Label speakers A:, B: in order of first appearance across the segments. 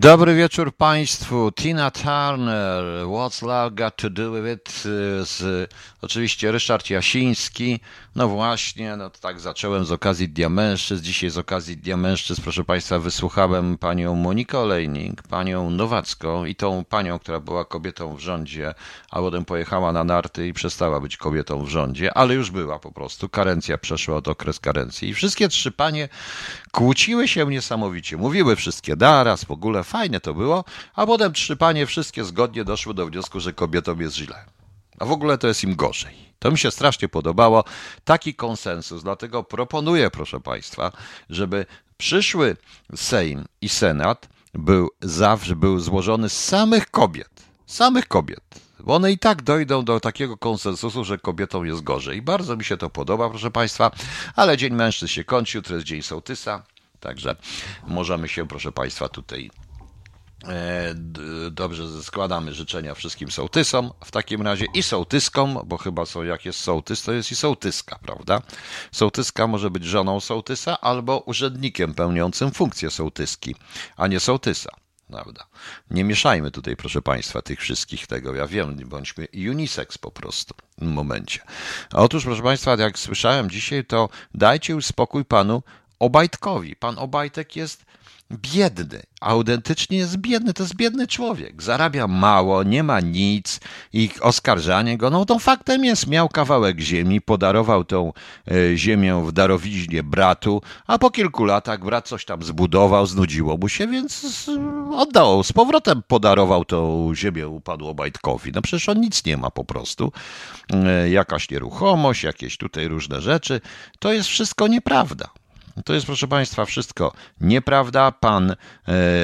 A: Dobry wieczór Państwu. Tina Turner, What's Love Got to Do With It? Z, oczywiście Ryszard Jasiński. No właśnie, no to tak zacząłem z okazji Dnia Mężczyzn. Dzisiaj z okazji Dnia Mężczyzn, proszę Państwa, wysłuchałem panią Monikę Olejnik, panią Nowacką i tą panią, która była kobietą w rządzie, a potem pojechała na narty i przestała być kobietą w rządzie, ale już była po prostu. Karencja przeszła od okres karencji. I wszystkie trzy panie kłóciły się niesamowicie. Mówiły wszystkie naraz, w ogóle fajne to było, a potem trzy panie wszystkie zgodnie doszły do wniosku, że kobietom jest źle. A w ogóle to jest im gorzej. To mi się strasznie podobało. Taki konsensus. Dlatego proponuję, proszę Państwa, żeby przyszły Sejm i Senat był zawsze był złożony z samych kobiet. Samych kobiet. Bo one i tak dojdą do takiego konsensusu, że kobietom jest gorzej. Bardzo mi się to podoba, proszę Państwa. Ale Dzień Mężczyzn się kończy, jutro jest Dzień Sołtysa. Także możemy się, proszę Państwa, tutaj dobrze, składamy życzenia wszystkim sołtysom w takim razie i sołtyskom, bo chyba są, jak jest sołtys, to jest i sołtyska, prawda? Sołtyska może być żoną sołtysa albo urzędnikiem pełniącym funkcję sołtyski, a nie sołtysa. Prawda? Nie mieszajmy tutaj, proszę Państwa, tych wszystkich tego. Ja wiem, bądźmy unisex po prostu w momencie. Otóż, proszę Państwa, jak słyszałem dzisiaj, to dajcie już spokój panu Obajtkowi. Pan Obajtek jest biedny, autentycznie jest biedny, to jest biedny człowiek. Zarabia mało, nie ma nic i oskarżanie go, no to faktem jest, miał kawałek ziemi, podarował tą e, ziemię w darowiźnie bratu, a po kilku latach brat coś tam zbudował, znudziło mu się, więc oddał, z powrotem podarował tą ziemię upadł Obajtkowi. No przecież on nic nie ma po prostu. E, jakaś nieruchomość, jakieś tutaj różne rzeczy. To jest wszystko nieprawda. To jest, proszę Państwa, wszystko nieprawda. Pan e,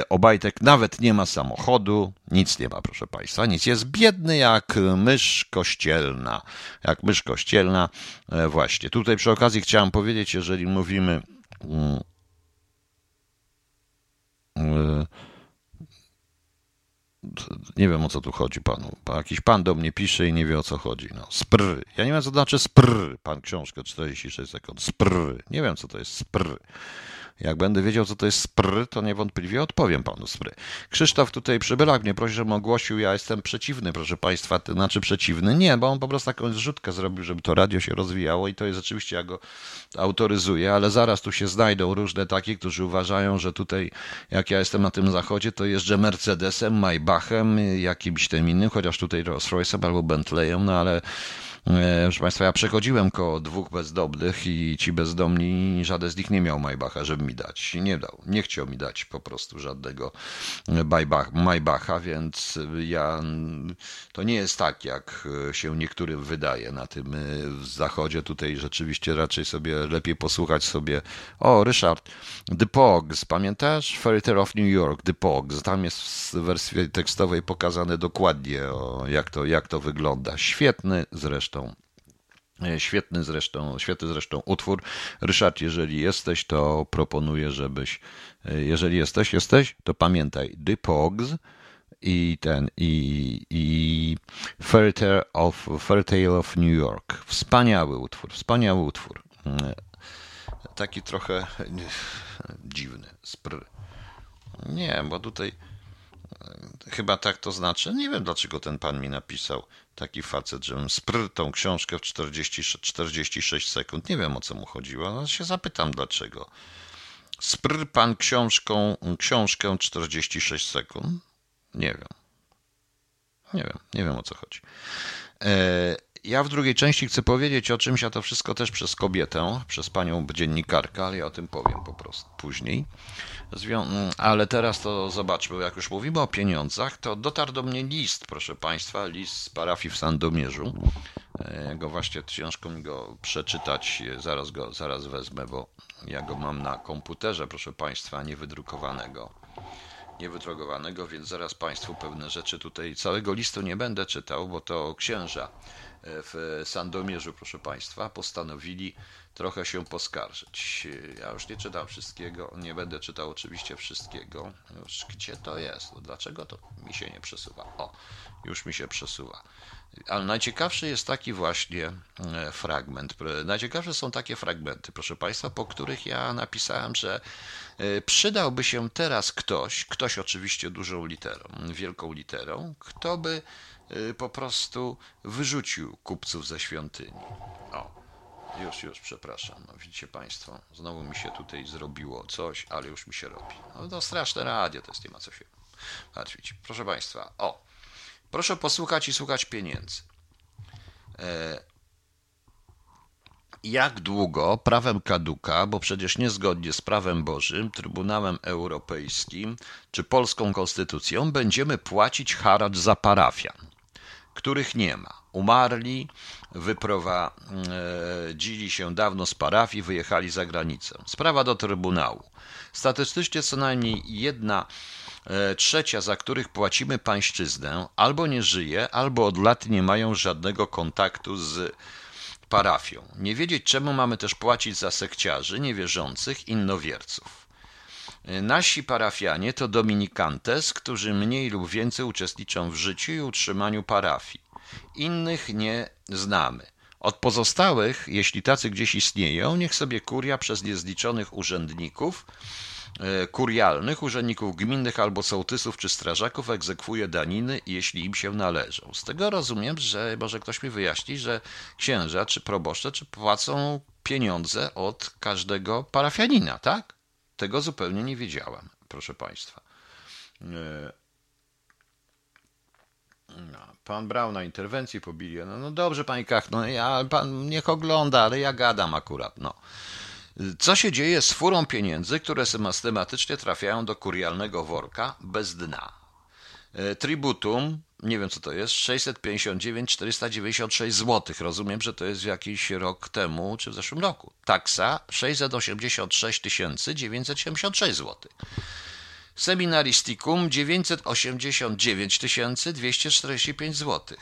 A: Obajtek nawet nie ma samochodu, nic nie ma, proszę Państwa, nic. Jest biedny jak mysz kościelna. Jak mysz kościelna. E, właśnie. Tutaj przy okazji chciałem powiedzieć, jeżeli mówimy. Mm, e, nie wiem o co tu chodzi panu. Jakiś pan do mnie pisze i nie wie o co chodzi. No, spr. Ja nie wiem co to znaczy spr. Pan książkę 46 sekund. Spr. Nie wiem co to jest spr. Jak będę wiedział, co to jest spr, to niewątpliwie odpowiem panu spr. Krzysztof tutaj przybylak mnie prosi, żebym ogłosił, ja jestem przeciwny, proszę państwa, to znaczy przeciwny. Nie, bo on po prostu taką zrzutkę zrobił, żeby to radio się rozwijało i to jest oczywiście, ja go autoryzuję, ale zaraz tu się znajdą różne takie, którzy uważają, że tutaj, jak ja jestem na tym zachodzie, to jeżdżę Mercedesem, Maybachem, jakimś tym innym, chociaż tutaj Rolls Royce'em albo Bentleyem, no ale proszę Państwa, ja przechodziłem koło dwóch bezdomnych i ci bezdomni, żaden z nich nie miał Maybacha, żeby mi dać. Nie dał, nie chciał mi dać po prostu żadnego Maybacha, więc ja, to nie jest tak, jak się niektórym wydaje na tym e, zachodzie. Tutaj rzeczywiście raczej sobie lepiej posłuchać sobie. O, Ryszard, The Pogs, pamiętasz? Fairy Tale of New York, The Pogs. Tam jest w wersji tekstowej pokazane dokładnie, o, jak, to, jak to wygląda. Świetny zresztą zresztą. E, świetny zresztą, świetny zresztą utwór. Ryszard, jeżeli jesteś, to proponuję, żebyś, e, jeżeli jesteś, jesteś, to pamiętaj The Pogs i ten, i, i Fairy Tale of, Tale of New York. Wspaniały utwór, wspaniały utwór. E, taki trochę dziwny, spr. Nie, bo tutaj chyba tak to znaczy. Nie wiem, dlaczego ten pan mi napisał taki facet, żebym sprł tą książkę w 40, 46 sekund. Nie wiem o co mu chodziło, ale się zapytam dlaczego. Sprr pan książką, książkę 46 sekund? Nie wiem. Nie wiem, nie wiem o co chodzi. E, ja w drugiej części chcę powiedzieć o czymś, a to wszystko też przez kobietę, przez panią dziennikarkę, ale ja o tym powiem po prostu później. Ale teraz to zobaczmy, jak już mówimy o pieniądzach, to dotarł do mnie list, proszę Państwa, list z parafii w Sandomierzu. E, ja go właśnie ciężko mi go przeczytać, zaraz go zaraz wezmę, bo ja go mam na komputerze, proszę Państwa, niewydrukowanego. Niewydrukowanego, więc zaraz Państwu pewne rzeczy tutaj, całego listu nie będę czytał, bo to księża w Sandomierzu, proszę Państwa, postanowili trochę się poskarżyć. Ja już nie czytam wszystkiego, nie będę czytał oczywiście wszystkiego. Już gdzie to jest? No dlaczego to mi się nie przesuwa? O, już mi się przesuwa. Ale najciekawszy jest taki właśnie e, fragment. Najciekawsze są takie fragmenty, proszę Państwa, po których ja napisałem, że e, przydałby się teraz ktoś, ktoś oczywiście dużą literą, wielką literą, kto by po prostu wyrzucił kupców ze świątyni. O, już, już, przepraszam. No, widzicie Państwo, znowu mi się tutaj zrobiło coś, ale już mi się robi. No to straszne radio, to jest nie ma co się martwić. Proszę Państwa, o, proszę posłuchać i słuchać pieniędzy. E, jak długo prawem kaduka, bo przecież niezgodnie z prawem Bożym, Trybunałem Europejskim czy polską konstytucją będziemy płacić haracz za parafian, których nie ma. Umarli, wyprowadzili się dawno z parafii, wyjechali za granicę. Sprawa do Trybunału. Statystycznie co najmniej jedna e, trzecia, za których płacimy pańszczyznę, albo nie żyje, albo od lat nie mają żadnego kontaktu z parafią. Nie wiedzieć czemu mamy też płacić za sekciarzy, niewierzących, innowierców. E, nasi parafianie to dominikantes, którzy mniej lub więcej uczestniczą w życiu i utrzymaniu parafii. Innych nie znamy. Od pozostałych, jeśli tacy gdzieś istnieją, niech sobie kuria przez niezliczonych urzędników e, kurialnych, urzędników gminnych albo sołtysów czy strażaków egzekwuje daniny, jeśli im się należą. Z tego rozumiem, że może ktoś mi wyjaśni, że księża czy proboszcze czy płacą pieniądze od każdego parafianina, tak? Tego zupełnie nie wiedziałem, proszę Państwa. E, no, pan brał na interwencji, pobili. No, no dobrze, panie Kach, no ja, pan niech ogląda, ale ja gadam akurat, no. Co się dzieje z furą pieniędzy, które systematycznie trafiają do kurialnego worka bez dna? E, tributum, nie wiem co to jest, 659 496 zł. Rozumiem, że to jest jakiś rok temu, czy w zeszłym roku. Taksa 686 976 zł. Seminaristikum 989 245 zł.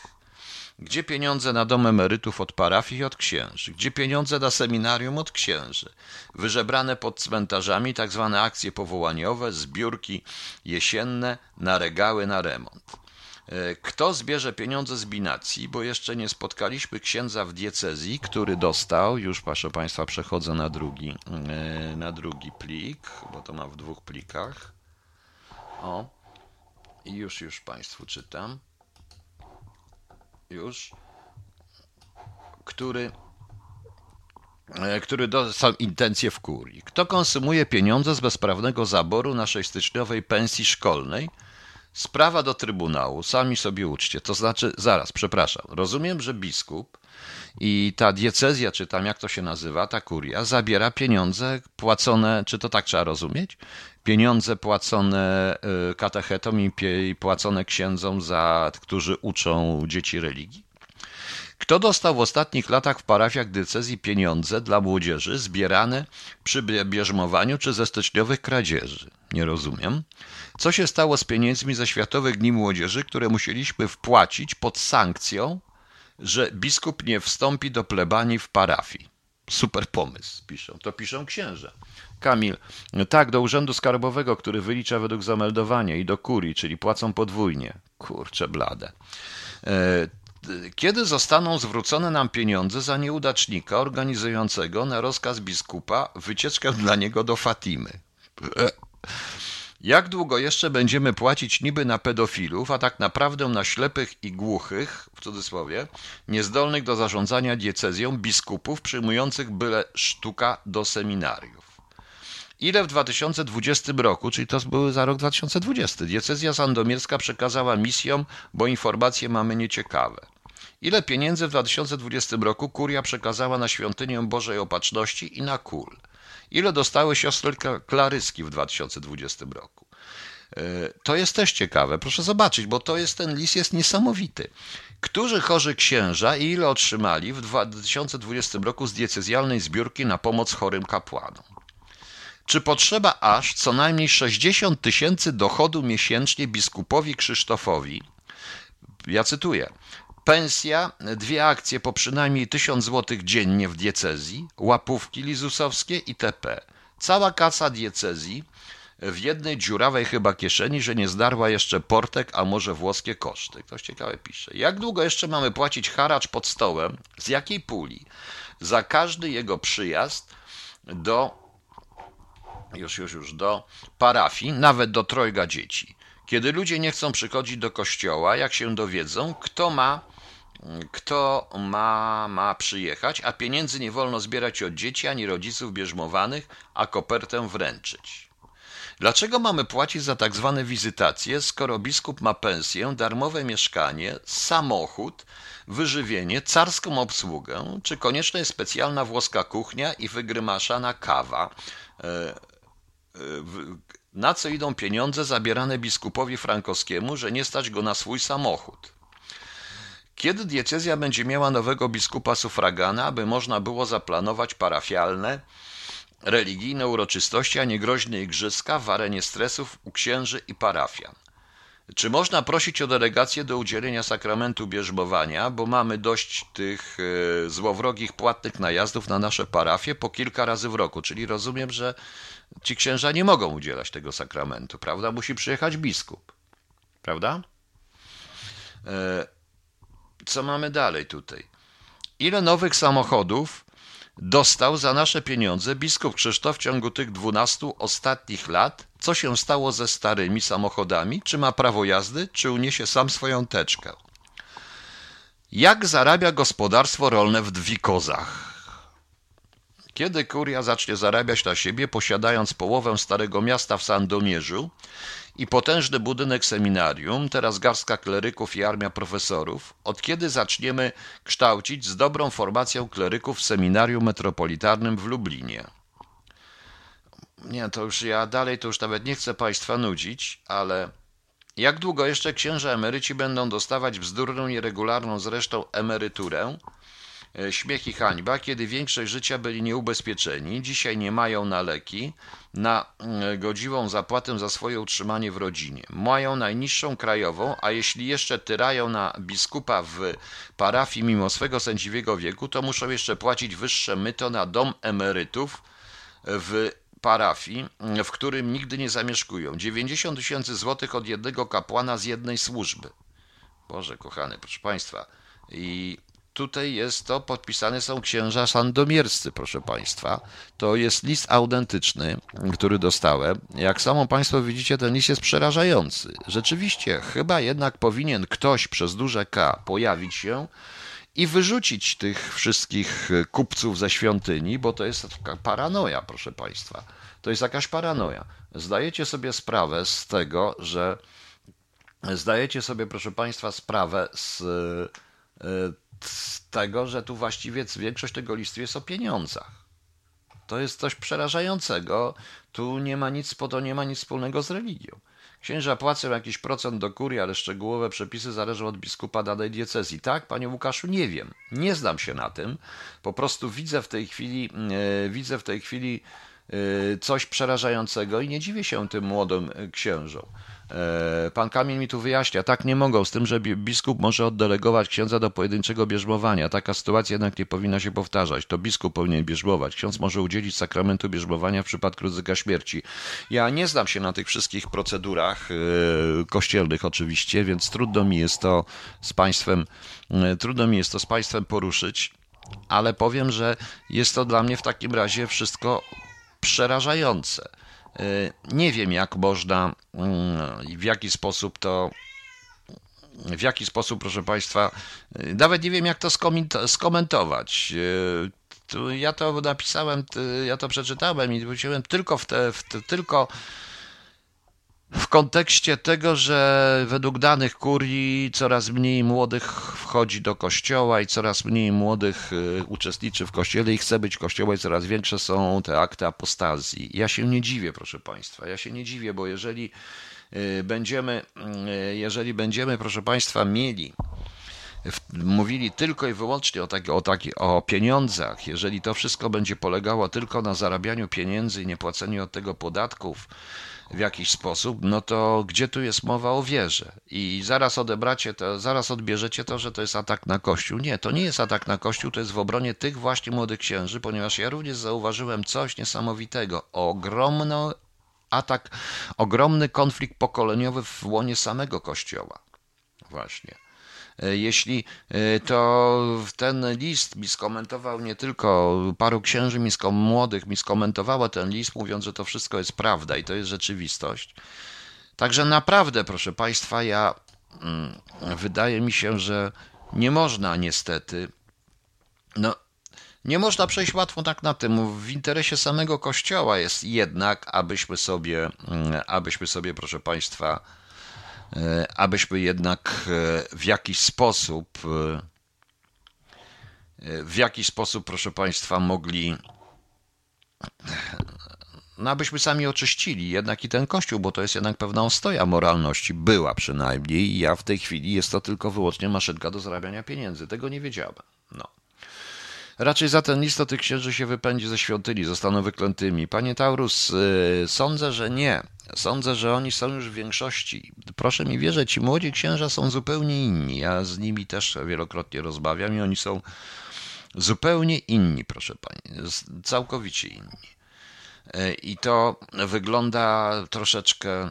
A: Gdzie pieniądze na dom emerytów od parafii i od księży? Gdzie pieniądze na seminarium od księży? Wyżebrane pod cmentarzami tak zwane akcje powołaniowe, zbiórki jesienne na regały na remont. Kto zbierze pieniądze z binacji, bo jeszcze nie spotkaliśmy księdza w diecezji, który dostał, już proszę Państwa przechodzę na drugi, e, na drugi plik, bo to ma w dwóch plikach. O, i już, już Państwu czytam. Już. Który e, który dostał intencje w kurii. Kto konsumuje pieniądze z bezprawnego zaboru naszej styczniowej pensji szkolnej? Sprawa do Trybunału, sami sobie uczcie. To znaczy, zaraz, przepraszam, rozumiem, że biskup i ta diecezja, czy tam jak to się nazywa, ta kuria, zabiera pieniądze płacone, czy to tak trzeba rozumieć? Pieniądze płacone y, katechetom i płacone księdzom, za, którzy uczą dzieci religii? Kto dostał w ostatnich latach w parafiach diecezji pieniądze dla młodzieży zbierane przy bierzmowaniu czy ze styczniowych kradzieży? Nie rozumiem. Co się stało z pieniędzmi ze Światowych Dni Młodzieży, które musieliśmy wpłacić pod sankcją że biskup nie wstąpi do plebanii w parafii. Super pomysł, piszą. To piszą księża. Kamil, tak, do urzędu skarbowego, który wylicza według zameldowania i do kurii, czyli płacą podwójnie. Kurcze blade. E, kiedy zostaną zwrócone nam pieniądze za nieudacznika organizującego na rozkaz biskupa wycieczkę dla niego do Fatimy? Jak długo jeszcze będziemy płacić niby na pedofilów, a tak naprawdę na ślepych i głuchych, w cudzysłowie, niezdolnych do zarządzania diecezją biskupów przyjmujących byle sztuka do seminariów? Ile w 2020 roku, czyli to były za rok 2020, diecezja sandomierska przekazała misjom, bo informacje mamy nieciekawe? Ile pieniędzy w 2020 roku kuria przekazała na świątynię Bożej Opatrzności i na kul? Ile dostały siostry Klaryski w 2020 roku? E, to jest też ciekawe, proszę zobaczyć, bo to jest ten list jest niesamowity. Którzy chorzy księża i ile otrzymali w 2020 roku z diecezjalnej zbiórki na pomoc chorym kapłanom? Czy potrzeba aż co najmniej 60 tysięcy dochodu miesięcznie biskupowi Krzysztofowi? Ja cytuję pensja, dwie akcje po przynajmniej 1000 zł dziennie w diecezji, łapówki lizusowskie itp. Cała kasa diecezji w jednej dziurawej chyba kieszeni, że nie zdarła jeszcze portek, a może włoskie koszty. Ktoś ciekawe pisze. Jak długo jeszcze mamy płacić haracz pod stołem? Z jakiej puli? Za każdy jego przyjazd do już, już, już do parafii, nawet do trojga dzieci. Kiedy ludzie nie chcą przychodzić do kościoła, jak się dowiedzą, kto ma, kto ma, ma przyjechać, a pieniędzy nie wolno zbierać od dzieci ani rodziców bierzmowanych, a kopertę wręczyć. Dlaczego mamy płacić za tak zwane wizytacje, skoro biskup ma pensję, darmowe mieszkanie, samochód, wyżywienie, carską obsługę, czy konieczna jest specjalna włoska kuchnia i wygrymaszana kawa? E, e, na co idą pieniądze zabierane biskupowi frankowskiemu, że nie stać go na swój samochód? Kiedy diecezja będzie miała nowego biskupa sufragana, aby można było zaplanować parafialne, religijne uroczystości, a nie groźne igrzyska w arenie stresów u księży i parafian? Czy można prosić o delegację do udzielenia sakramentu bierzmowania, bo mamy dość tych e, złowrogich płatnych najazdów na nasze parafie po kilka razy w roku? Czyli rozumiem, że ci księża nie mogą udzielać tego sakramentu, prawda? Musi przyjechać biskup, prawda? Co mamy dalej tutaj? Ile nowych samochodów dostał za nasze pieniądze biskup Krzysztof w ciągu tych 12 ostatnich lat? Co się stało ze starymi samochodami? Czy ma prawo jazdy, czy uniesie sam swoją teczkę? Jak zarabia gospodarstwo rolne w Dwikozach? Kiedy kuria zacznie zarabiać na siebie, posiadając połowę Starego Miasta w Sandomierzu i potężny budynek seminarium, teraz garstka kleryków i armia profesorów, od kiedy zaczniemy kształcić z dobrą formacją kleryków w seminarium metropolitarnym w Lublinie? Nie, to już ja dalej to już nawet nie chcę Państwa nudzić, ale jak długo jeszcze księża emeryci będą dostawać bzdurną, nieregularną zresztą emeryturę? E, śmiech i hańba, kiedy większość życia byli nieubezpieczeni, dzisiaj nie mają na leki, na mm, godziwą zapłatę za swoje utrzymanie w rodzinie. Mają najniższą krajową, a jeśli jeszcze tyrają na biskupa w parafii mimo swego sędziwego wieku, to muszą jeszcze płacić wyższe myto na dom emerytów w parafii, w którym nigdy nie zamieszkują. 90 tysięcy złotych od jednego kapłana z jednej służby. Boże kochany, proszę Państwa. I tutaj jest to, podpisane są księża sandomierscy, proszę Państwa. To jest list autentyczny, który dostałem. Jak samo Państwo widzicie, ten list jest przerażający. Rzeczywiście, chyba jednak powinien ktoś przez duże K pojawić się i wyrzucić tych wszystkich kupców ze świątyni, bo to jest paranoja, proszę Państwa. To jest jakaś paranoja. Zdajecie sobie sprawę z tego, że zdajecie sobie, proszę Państwa, sprawę z, z tego, że tu właściwie większość tego listu jest o pieniądzach. To jest coś przerażającego. Tu nie ma nic, to nie ma nic wspólnego z religią. Księża płacą jakiś procent do kurii, ale szczegółowe przepisy zależą od biskupa danej diecezji. Tak, panie Łukaszu, nie wiem. Nie znam się na tym. Po prostu widzę w tej chwili, e, widzę w tej chwili e, coś przerażającego i nie dziwię się tym młodym księżom. E, pan Kamil mi tu wyjaśnia, tak nie mogą, z tym, że biskup może oddelegować księdza do pojedynczego bierzmowania. Taka sytuacja jednak nie powinna się powtarzać. To biskup powinien bierzmować. Ksiądz może udzielić sakramentu bierzmowania w przypadku ryzyka śmierci. Ja nie znam się na tych wszystkich procedurach yy, kościelnych oczywiście, więc trudno mi jest to z państwem, yy, trudno mi jest to z państwem poruszyć, ale powiem, że jest to dla mnie w takim razie wszystko przerażające. E, nie wiem, jak można mm, i w jaki sposób to. W jaki sposób, proszę Państwa, e, nawet nie wiem, jak to skomentować. E, ja to napisałem, ja to przeczytałem i wróciłem tylko w te, w te tylko w kontekście tego, że według danych kurii coraz mniej młodych wchodzi do kościoła i coraz mniej młodych y, uczestniczy w kościele i chce być kościoła i coraz większe są te akty apostazji. Ja się nie dziwię, proszę Państwa, ja się nie dziwię, bo jeżeli y, będziemy, y, jeżeli będziemy, proszę Państwa, mieli mówili tylko i wyłącznie o, taki, o, taki, o pieniądzach, jeżeli to wszystko będzie polegało tylko na zarabianiu pieniędzy i nie płaceniu od tego podatków, w jakiś sposób, no to gdzie tu jest mowa o wierze? I zaraz odebracie to, zaraz odbierzecie to, że to jest atak na Kościół. Nie, to nie jest atak na Kościół, to jest w obronie tych właśnie młodych księży, ponieważ ja również zauważyłem coś niesamowitego. Ogromno atak, ogromny konflikt pokoleniowy w łonie samego Kościoła. Właśnie. E, jeśli e, to ten list mi skomentował nie tylko paru księży mi skom, młodych, mi skomentowało ten list, mówiąc, że to wszystko jest prawda i to jest rzeczywistość. Także naprawdę, proszę Państwa, ja mm, wydaje mi się, że nie można niestety, no, nie można przejść łatwo tak na tym. W interesie samego Kościoła jest jednak, abyśmy sobie, mm, abyśmy sobie, proszę Państwa, abyśmy jednak e, w jakiś sposób, e, w jakiś sposób, proszę Państwa, mogli, no abyśmy sami oczyścili jednak i ten Kościół, bo to jest jednak pewna ostoja moralności, była przynajmniej, ja w tej chwili jest to tylko wyłącznie maszynka do zarabiania pieniędzy, tego nie wiedziałem. Raczej za ten list o tych księży się wypędzi ze świątyni, zostaną wyklętymi. Panie Taurus, yy, sądzę, że nie. Sądzę, że oni są już w większości. Proszę mi wierzyć, ci młodzi księża są zupełnie inni. Ja z nimi też wielokrotnie rozmawiam i oni są zupełnie inni, proszę pani. Całkowicie inni. Yy, I to wygląda troszeczkę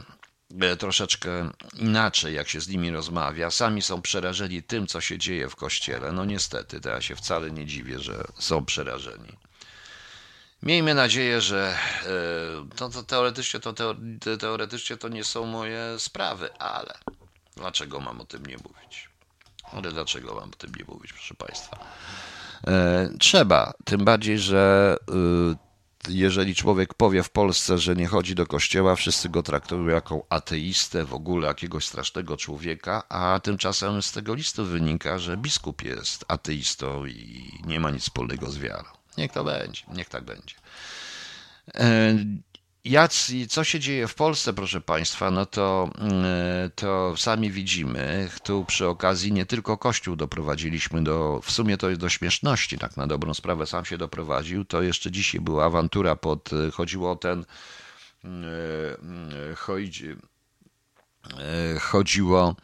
A: troszeczkę inaczej, jak się z nimi rozmawia. Sami są przerażeni tym, co się dzieje w kościele. No niestety, to ja się wcale nie dziwię, że są przerażeni. Miejmy nadzieję, że e, to, to teoretycznie, to teoretycznie to nie są moje sprawy, ale dlaczego mam o tym nie mówić? Ale dlaczego mam o tym nie mówić, proszę Państwa? E, trzeba, tym bardziej, że jeżeli człowiek powie w Polsce, że nie chodzi do kościoła, wszyscy go traktują jako ateistę, w ogóle jakiegoś strasznego człowieka, a tymczasem z tego listu wynika, że biskup jest ateistą i nie ma nic wspólnego z wiarą. Niech to będzie, niech tak będzie. E, jak, co się dzieje w Polsce, proszę Państwa, no to, mm, to sami widzimy. Tu przy okazji nie tylko Kościół doprowadziliśmy do, w sumie to jest do śmieszności, tak na dobrą sprawę sam się doprowadził. To jeszcze dzisiaj była awantura pod, chodziło o ten, mm, mm, chodzi, e, chodziło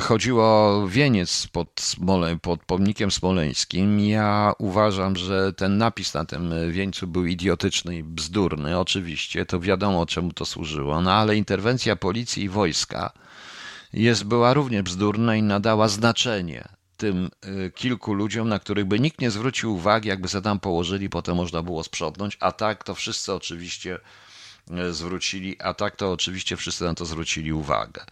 A: chodziło o wieniec pod, Smole, pod pomnikiem smoleńskim. Ja uważam, że ten napis na tym wieńcu był idiotyczny i bzdurny. Oczywiście, to wiadomo, czemu to służyło. No ale interwencja policji i wojska jest, była również bzdurna i nadała znaczenie tym y, kilku ludziom, na których by nikt nie zwrócił uwagi, jakby se tam położyli, potem można było sprzątnąć, a tak to wszyscy oczywiście zwrócili, a tak to oczywiście wszyscy na to zwrócili uwagę.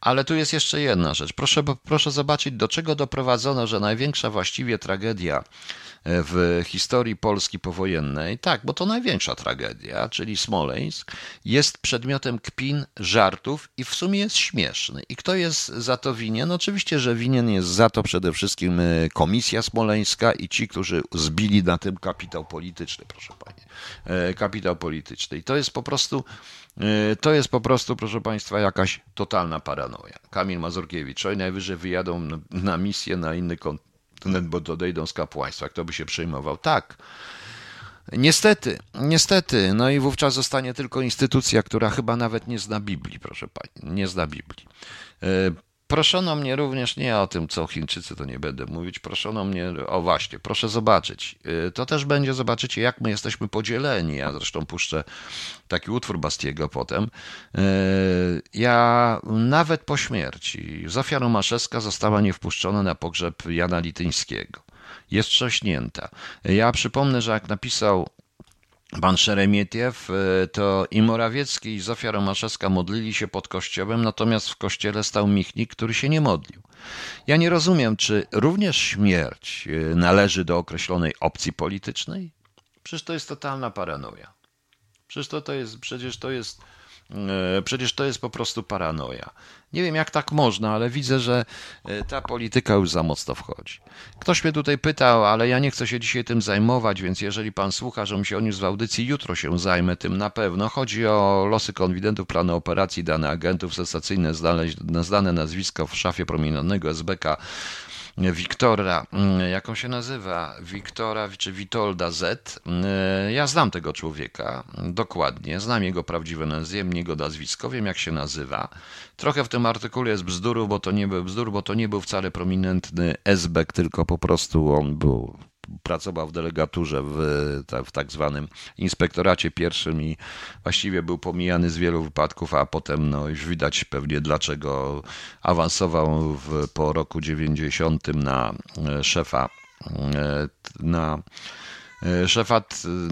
A: Ale tu jest jeszcze jedna rzecz. Proszę, proszę zobaczyć, do czego doprowadzono, że największa właściwie tragedia w historii Polski powojennej, tak, bo to największa tragedia, czyli Smoleńsk, jest przedmiotem kpin, żartów i w sumie jest śmieszny. I kto jest za to winien? No oczywiście, że winien jest za to przede wszystkim e, Komisja Smoleńska i ci, którzy zbili na tym kapitał polityczny, proszę Panie. E, kapitał polityczny. I to jest po prostu e, to jest po prostu, proszę Państwa, jakaś totalna paranoja. Kamil Mazurkiewicz, oni najwyżej wyjadą na misję na inny kontynent bo odejdą z kapłaństwa. Kto by się przejmował? Tak. Niestety, niestety. No i wówczas zostanie tylko instytucja, która chyba nawet nie zna Biblii, proszę pani. Nie zna Biblii. Proszono mnie również nie o tym, co Chińczycy, to nie będę mówić. Proszono mnie, o właśnie, proszę zobaczyć. Y, to też będzie, zobaczycie, jak my jesteśmy podzieleni. Ja zresztą puszczę taki utwór Bastiego potem. Y, ja nawet po śmierci Zofia Romaszewska została niewpuszczona na pogrzeb Jana Lityńskiego. Jest trzaśnięta. Ja przypomnę, że jak napisał pan Szeremietiew, e, to i Morawiecki, i Zofia Romaszewska modlili się pod kościołem, natomiast w kościele stał Michnik, który się nie modlił. Ja nie rozumiem, czy również śmierć e, należy do określonej opcji politycznej? Przecież to jest totalna paranoja. Przecież to, to jest, przecież to jest przecież to jest po prostu paranoja. Nie wiem, jak tak można, ale widzę, że e, ta polityka już za mocno wchodzi. Ktoś mnie tutaj pytał, ale ja nie chcę się dzisiaj tym zajmować, więc jeżeli pan słucha, żebym się odniósł w audycji, jutro się zajmę tym na pewno. Chodzi o losy konwidentów, plany operacji, dane agentów, sensacyjne, znane, znane nazwisko w szafie promienionego SBK Wiktora, jak on się nazywa? Wiktora czy Witolda Z. Ja znam tego człowieka dokładnie, znam jego prawdziwe nazwisko, jego nazwisko, wiem jak się nazywa. Trochę w tym artykule jest bzduru, bo to nie był bzdur, bo to nie był wcale prominentny esbek, tylko po prostu on był pracował w delegaturze w, w tak zwanym inspektoracie pierwszym i właściwie był pomijany z wielu wypadków, a potem no, już widać pewnie dlaczego awansował w, po roku 90 na e, szefa e, na e, szefa,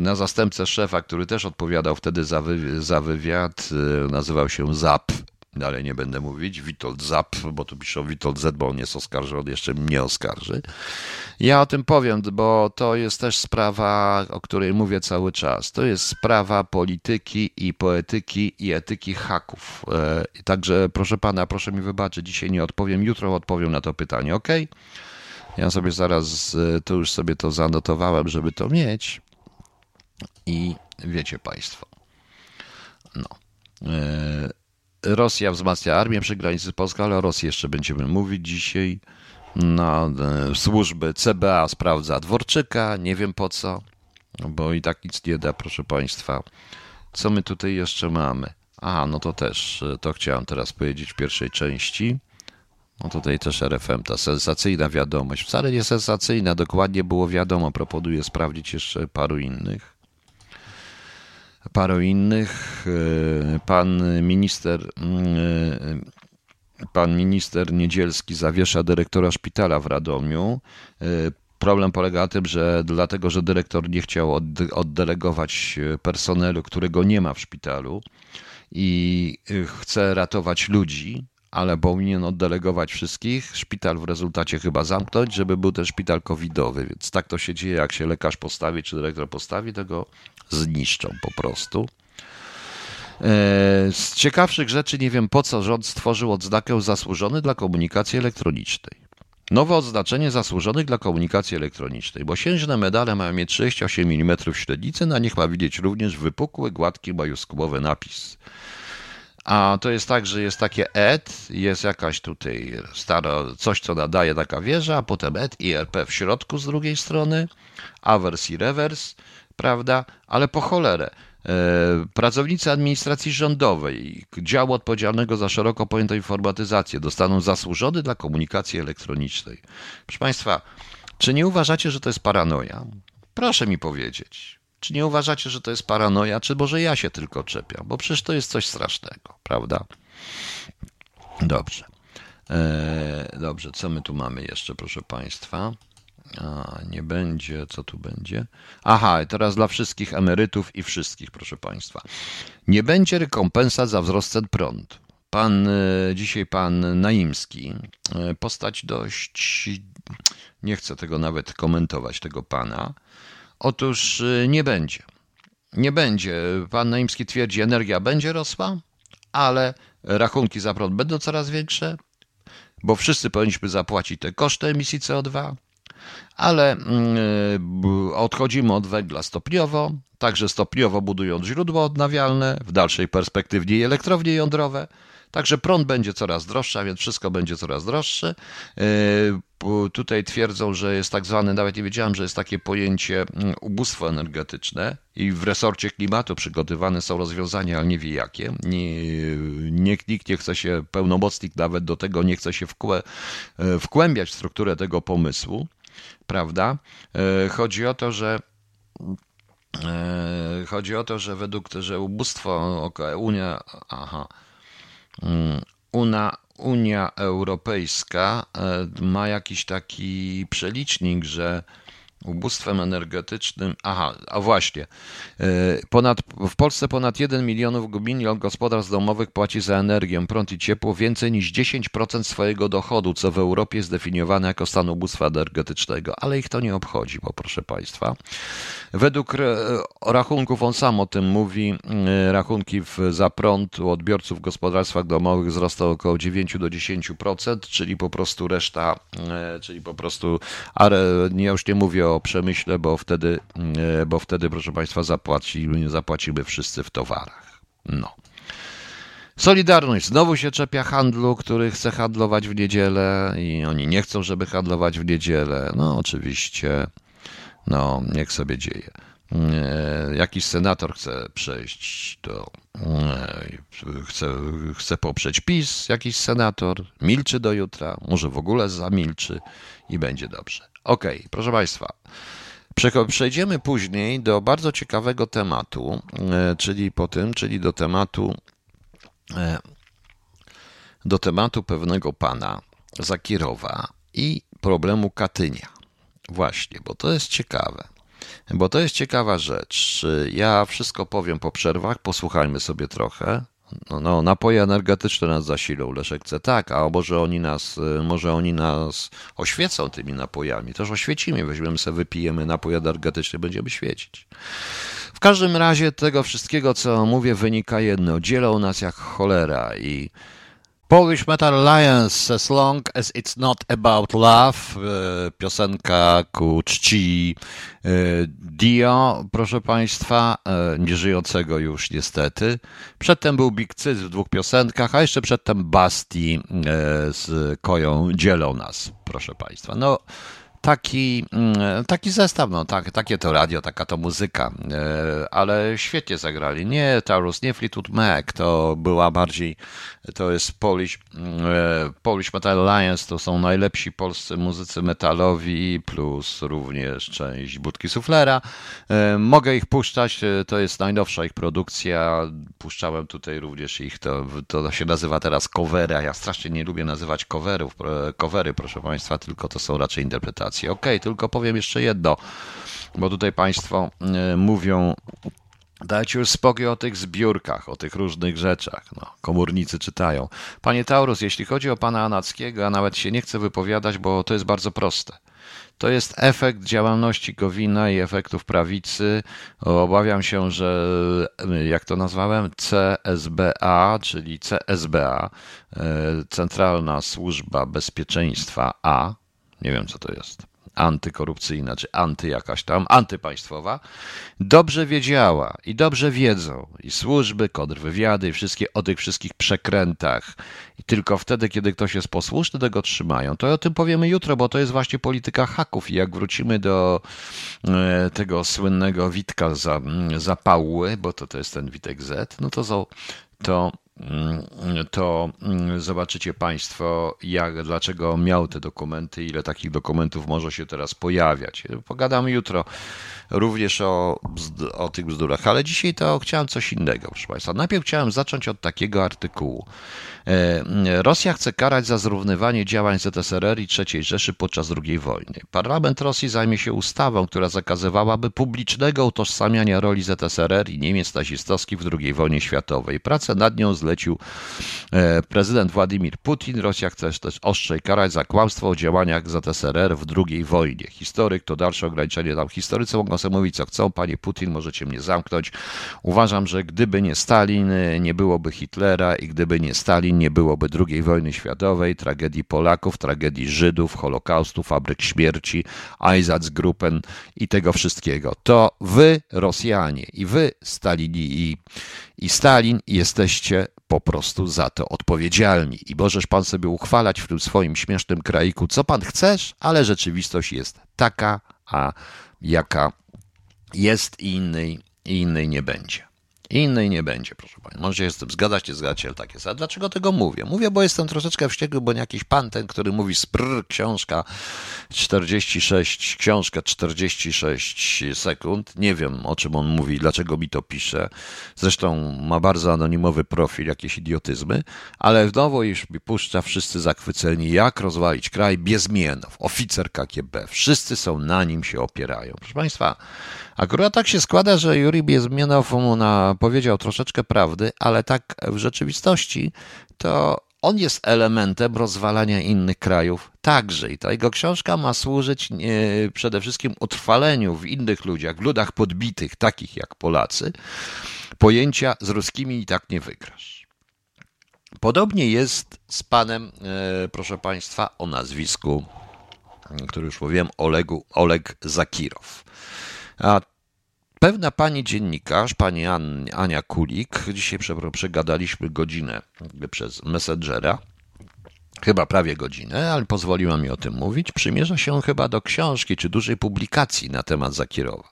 A: na zastępcę szefa, który też odpowiadał wtedy za, wy, za wywiad, nazywał się ZAP dalej nie będę mówić, Witold Zap, bo tu piszą Witold Z, bo on jest oskarżony, jeszcze mnie oskarży. Ja o tym powiem, bo to jest też sprawa, o której mówię cały czas. To jest sprawa polityki i poetyki i etyki haków. E, także proszę pana, proszę mi wybaczyć, dzisiaj nie odpowiem, jutro odpowiem na to pytanie, ok? Ja sobie zaraz, e, to już sobie to zanotowałem, żeby to mieć. I wiecie państwo, no. Rosja wzmacnia armię przy granicy Polski, ale o Rosji jeszcze będziemy mówić dzisiaj. No, e, służby CBA sprawdza Dworczyka, nie wiem po co, bo i tak nic nie da, proszę Państwa. Co my tutaj jeszcze mamy? A, no to też, e, to chciałem teraz powiedzieć w pierwszej części. No tutaj też RFM, ta sensacyjna wiadomość. Wcale nie sensacyjna, dokładnie było wiadomo. Proponuję sprawdzić jeszcze paru innych paru innych. E, pan minister, e, pan minister Niedzielski zawiesza dyrektora szpitala w Radomiu. E, problem polega na tym, że dlatego, że dyrektor nie chciał oddelegować personelu, którego nie ma w szpitalu i chce ratować ludzi, ale powinien oddelegować wszystkich, szpital w rezultacie chyba zamknąć, żeby był ten szpital covidowy, więc tak to się dzieje, jak się lekarz postawi, czy dyrektor postawi, tego zniszczą po prostu. E, z ciekawszych rzeczy nie wiem po co rząd stworzył odznakę zasłużony dla komunikacji elektronicznej. Nowe odznaczenie zasłużonych dla komunikacji elektronicznej, bo księżne medale mają mieć 38 mm średnicy, na nich ma widzieć również wypukły, gładki, majuskułowy napis. A to jest tak, że jest takie ED, jest jakaś tutaj stara, coś co nadaje taka wieża, a potem ED i RP w środku z drugiej strony, awers i rewers prawda? Ale po cholerę. E, pracownicy administracji rządowej, działu odpowiedzialnego za szeroko pojętą informatyzację, dostaną zasłużony dla komunikacji elektronicznej. Proszę Państwa, czy nie uważacie, że to jest paranoja? Proszę mi powiedzieć. Czy nie uważacie, że to jest paranoja, czy może ja się tylko czepiam? Bo przecież to jest coś strasznego, prawda? Dobrze. Eee, dobrze, co my tu mamy jeszcze, proszę Państwa? A, nie będzie, co tu będzie? Aha, teraz dla wszystkich emerytów i wszystkich, proszę Państwa. Nie będzie rekompensat za wzrost cen prąd. Pan, e, dzisiaj pan Naimski, e, postać dość, nie chcę tego nawet komentować, tego pana. Otóż e, nie będzie. Nie będzie. Pan Naimski twierdzi, energia będzie rosła, ale rachunki za prąd będą coraz większe, bo wszyscy powinniśmy zapłacić te koszty emisji CO2 ale mm, y, odchodzimy od węgla stopniowo, także stopniowo budując źródła odnawialne, w dalszej perspektywie i elektrownie jądrowe. Także prąd będzie coraz droższy, a więc wszystko będzie coraz droższe. Tutaj twierdzą, że jest tak zwany, nawet nie wiedziałem, że jest takie pojęcie mm, ubóstwo energetyczne i w resorcie klimatu przygotowane są rozwiązania, ale nie wie jakie. Nie, nikt nie chce się, pełnomocnik nawet do tego nie chce się wkłę, y, wkłębiać w strukturę tego pomysłu prawda? E, chodzi o to, że e, chodzi o to, że według że ubóstwo Unia, aha, mm, Una, Unia Europejska e, ma jakiś taki przelicznik, że ubóstwem energetycznym. Aha, a właśnie. E, ponad, w Polsce ponad 1 milionów milion gospodarstw domowych płaci za energię, prąd i ciepło więcej niż 10% swojego dochodu, co w Europie jest definiowane jako stan ubóstwa energetycznego, ale ich to nie obchodzi, bo proszę Państwa. Według rachunków, on sam o tym mówi, e, rachunki za prąd u odbiorców w gospodarstwach domowych wzrosną około 9 do 10%, czyli po prostu reszta, e, czyli po prostu, ale ja już nie mówię o przemyśle, bo wtedy, e, bo wtedy proszę Państwa, zapłacimy, zapłacimy wszyscy w towarach. No. Solidarność znowu się czepia handlu, który chce handlować w niedzielę i oni nie chcą, żeby handlować w niedzielę. No oczywiście, no niech sobie dzieje. E, jakiś senator chce przejść do. E, chce, chce poprzeć PiS, jakiś senator, milczy do jutra, może w ogóle zamilczy i będzie dobrze. Okay, proszę Państwa. Przejdziemy później do bardzo ciekawego tematu, e, czyli po tym, czyli do tematu do tematu pewnego pana Zakirowa i problemu Katynia. Właśnie, bo to jest ciekawe. Bo to jest ciekawa rzecz. Ja wszystko powiem po przerwach, posłuchajmy sobie trochę. No, no, napoje energetyczne nas zasilą, Leszek chce. Tak, a może oni nas, może oni nas oświecą tymi napojami, też oświecimy, weźmiemy sobie, wypijemy napój energetyczny, będziemy świecić. W każdym razie tego wszystkiego, co mówię, wynika jedno, dzielą nas jak cholera i Polish Metal Alliance, As Long as It's Not About Love, e, piosenka ku czci e, Dio, proszę Państwa, e, nieżyjącego już niestety. Przedtem był Big Cyz w dwóch piosenkach, a jeszcze przedtem Basti z Koją dzielą nas, proszę Państwa. No, taki, mm, taki zestaw, no tak, takie to radio, taka to muzyka, e, ale świetnie zagrali. Nie Taurus, nie Fleetwood Mac, to była bardziej, to jest Polish, mm, e, Polish Metal Alliance, to są najlepsi polscy muzycy metalowi, plus również część Budki Suflera. E, mogę ich puszczać, to jest najnowsza ich produkcja, puszczałem tutaj również ich, to, to się nazywa teraz covery, a ja strasznie nie lubię nazywać coverów, covery, proszę Państwa, tylko to są raczej interpretacje Okej, okay, tylko powiem jeszcze jedno, bo tutaj Państwo e, mówią, Dajcie już spokój o tych zbiórkach, o tych różnych rzeczach. No, komórnicy czytają. Panie Taurus, jeśli chodzi o pana Anackiego, a nawet się nie chcę wypowiadać, bo to jest bardzo proste. To jest efekt działalności Gowina i efektów prawicy. Obawiam się, że jak to nazwałem, CSBA, czyli CSBA, e, Centralna Służba Bezpieczeństwa A, nie wiem co to jest, antykorupcyjna, czy anty jakaś tam, antypaństwowa, dobrze wiedziała i dobrze wiedzą i służby, kontrwywiady i wszystkie o tych wszystkich przekrętach. I tylko wtedy, kiedy ktoś jest posłuszny, tego trzymają. To o tym powiemy jutro, bo to jest właśnie polityka haków i jak wrócimy do e, tego słynnego Witka za, zapałły, bo to, to jest ten Witek Z, no to, to to mm, zobaczycie Państwo, jak, dlaczego miał te dokumenty, ile takich dokumentów może się teraz pojawiać. Pogadamy jutro również o, o tych bzdurach, ale dzisiaj to chciałem coś innego, proszę Państwa. Najpierw chciałem zacząć od takiego artykułu. E, Rosja chce karać za zrównywanie działań ZSRR i III Rzeszy podczas II wojny. Parlament Rosji zajmie się ustawą, która zakazywałaby publicznego utożsamiania roli ZSRR i Niemiec nazistowskich w II wojnie światowej. Pracę nad nią zlecił e, prezydent Władimir Putin. Rosja chce też ostrzej karać za kłamstwo o działaniach ZSRR w II wojnie. Historyk to dalsze ograniczenie. Tam historycy mogą sobie mówić co chcą. Panie Putin, możecie mnie zamknąć. Uważam, że gdyby nie Stalin, nie byłoby Hitlera i gdyby nie Stalin, nie byłoby II wojny światowej, tragedii Polaków, tragedii Żydów, Holokaustu, fabryk śmierci, Einsatzgruppen i tego wszystkiego. To wy, Rosjanie, i wy, Stalini i, i Stalin, jesteście po prostu za to odpowiedzialni. I możesz pan sobie uchwalać w tym swoim śmiesznym kraiku, co pan chcesz, ale rzeczywistość jest taka, a jaka jest i innej, i innej nie będzie. Innej nie będzie, proszę Państwa. Może się z tym zgadzać, nie zgadzać, ale tak jest. A dlaczego tego mówię? Mówię, bo jestem troszeczkę wściekły, bo jakiś pan ten, który mówi sprr, książka 46, książka 46 sekund. Nie wiem, o czym on mówi, dlaczego mi to pisze. Zresztą ma bardzo anonimowy profil, jakieś idiotyzmy, ale znowu już mi puszcza wszyscy zachwyceni, jak rozwalić kraj Biezmienow, oficer KGB. Wszyscy są na nim się opierają. Proszę Państwa, Akurat tak się składa, że Juri Biezmienow mu na, powiedział troszeczkę prawdy, ale tak w rzeczywistości to on jest elementem rozwalania innych krajów także. I ta jego książka ma służyć nie, przede wszystkim utrwaleniu w innych ludziach, w ludach podbitych, takich jak Polacy, pojęcia z ruskimi i tak nie wygrasz. Podobnie jest z panem, e, proszę państwa, o nazwisku, który już mówiłem, Olegu, Oleg Zakirow. A pewna pani dziennikarz, pani Ania Kulik, dzisiaj przegadaliśmy godzinę przez Messengera, chyba prawie godzinę, ale pozwoliła mi o tym mówić, przymierza się chyba do książki czy dużej publikacji na temat Zakirowa.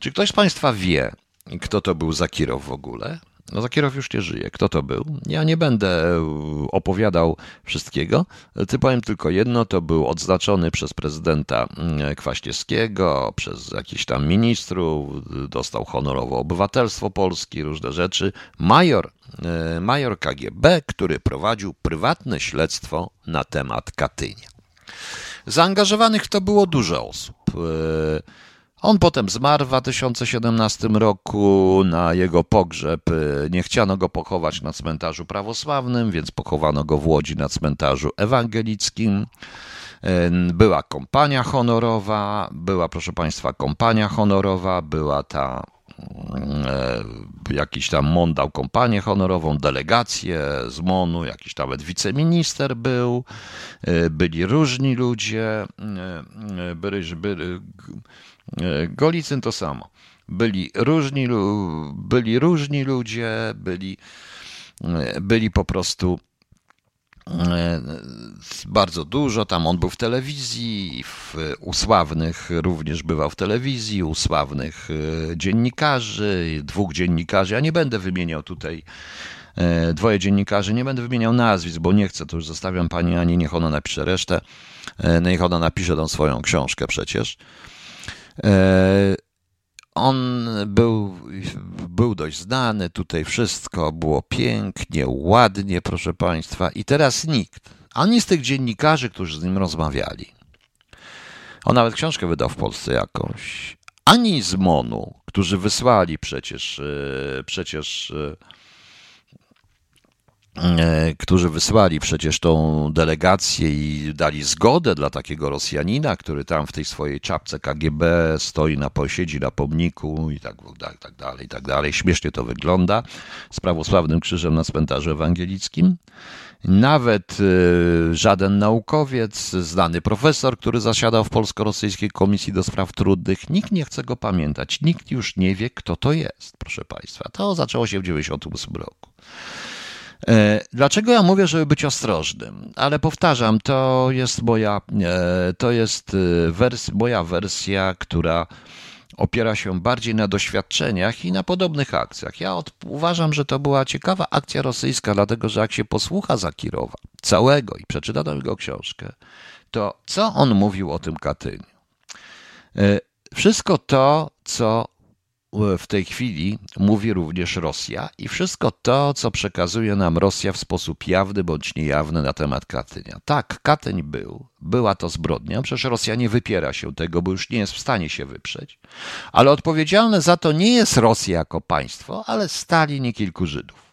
A: Czy ktoś z Państwa wie, kto to był Zakirow w ogóle? No Zakierow już nie żyje. Kto to był? Ja nie będę e, opowiadał wszystkiego. Ty powiem tylko jedno, to był odznaczony przez prezydenta mm, Kwaśniewskiego, przez jakichś tam ministrów, dostał honorowo obywatelstwo Polski, różne rzeczy. Major, e, major KGB, który prowadził prywatne śledztwo na temat Katynia. Zaangażowanych w to było dużo osób. E, on potem zmarł w 2017 roku. Na jego pogrzeb nie chciano go pochować na cmentarzu prawosławnym, więc pochowano go w Łodzi na cmentarzu ewangelickim. Była kompania honorowa, była, proszę Państwa, kompania honorowa, była ta y, jakiś tam MON dał kompanię honorową, delegację z MONu, jakiś nawet wiceminister był, byli różni ludzie, byli, byli, E, Golicyn to samo. Byli różni, byli różni ludzie, byli, e, byli po prostu e, bardzo dużo. Tam on był w telewizji, w, u sławnych również bywał w telewizji, u sławnych dziennikarzy, dwóch dziennikarzy. Ja nie będę wymieniał tutaj dwoje dziennikarzy, nie będę wymieniał nazwisk, bo nie chcę, to już zostawiam pani Ani, niech ona napisze resztę. Niech ona napisze tą swoją książkę przecież. E, on był, był dość znany, tutaj wszystko było pięknie, ładnie, proszę Państwa, i teraz nikt, ani z tych dziennikarzy, którzy z nim rozmawiali, on nawet książkę wydał w Polsce jakąś, ani z MONU, którzy wysłali przecież, e, przecież e, którzy wysłali przecież tą delegację i dali zgodę dla takiego Rosjanina, który tam w tej swojej czapce KGB stoi na posiedzi na pomniku i tak, tak, tak dalej, i tak dalej. Śmiesznie to wygląda z prawosławnym krzyżem na cmentarzu ewangelickim. Nawet e, żaden naukowiec, znany profesor, który zasiadał w polsko-rosyjskiej komisji do spraw trudnych, nikt nie chce go pamiętać. Nikt już nie wie, kto to jest, proszę Państwa. To zaczęło się w 1998 roku. E, dlaczego ja mówię, żeby być ostrożnym? Ale powtarzam, to jest moja, e, to jest e, wers moja wersja, która opiera się bardziej na doświadczeniach i na podobnych akcjach. Ja uważam, że to była ciekawa akcja rosyjska, dlatego że jak się posłucha Zakirowa całego i przeczytano jego książkę, to co on mówił o tym Katyniu? Wszystko to, co w tej chwili mówi również Rosja i wszystko to, co przekazuje nam Rosja w sposób jawny bądź niejawny na temat Katynia. Tak, Katyń był, była to zbrodnia, przecież Rosja nie wypiera się tego, bo już nie jest w stanie się wyprzeć, ale odpowiedzialne za to nie jest Rosja jako państwo, ale Stalin i kilku Żydów.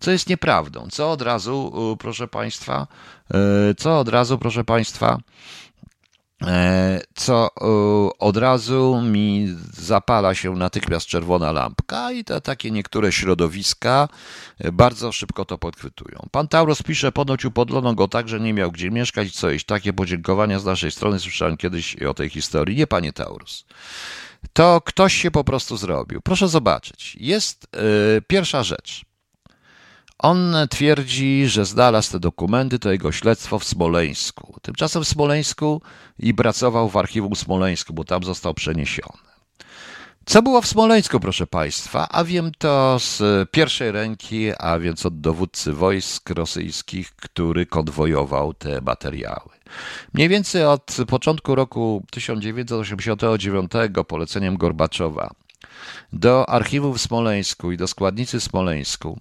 A: Co jest nieprawdą, co od razu, proszę Państwa, e, co od razu, proszę Państwa, E, co e, od razu mi zapala się natychmiast czerwona lampka i to takie niektóre środowiska e, bardzo szybko to podchwytują. Pan Taurus pisze, ponoć upodlono go tak, że nie miał gdzie mieszkać co iść. Takie podziękowania z naszej strony słyszałem kiedyś o tej historii. Nie, panie Taurus. To ktoś się po prostu zrobił. Proszę zobaczyć. Jest yy, pierwsza rzecz. On twierdzi, że znalazł te dokumenty, to jego śledztwo w Smoleńsku. Tymczasem w Smoleńsku i pracował w archiwum Smoleńsku, bo tam został przeniesiony. Co było w Smoleńsku, proszę Państwa? A wiem to z pierwszej ręki, a więc od dowódcy wojsk rosyjskich, który konwojował te materiały. Mniej więcej od początku roku 1989 poleceniem Gorbaczowa do archiwum w Smoleńsku i do składnicy Smoleńsku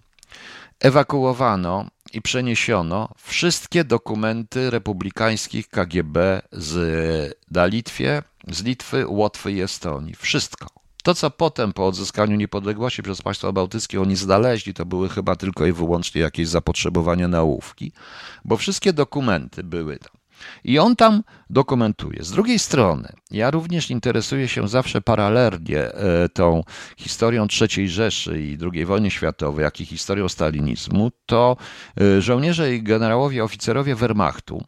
A: ewakuowano i przeniesiono wszystkie dokumenty republikańskich KGB z, na Litwie, z Litwy, Łotwy i Estonii. Wszystko. To, co potem po odzyskaniu niepodległości przez państwa bałtyckie oni znaleźli, to były chyba tylko i wyłącznie jakieś zapotrzebowania na ołówki, bo wszystkie dokumenty były tam. I on tam dokumentuje. Z drugiej strony, ja również interesuję się zawsze paralelnie e, tą historią III Rzeszy i II wojny światowej, jak i historią stalinizmu, to e, żołnierze i generałowie, oficerowie Wehrmachtu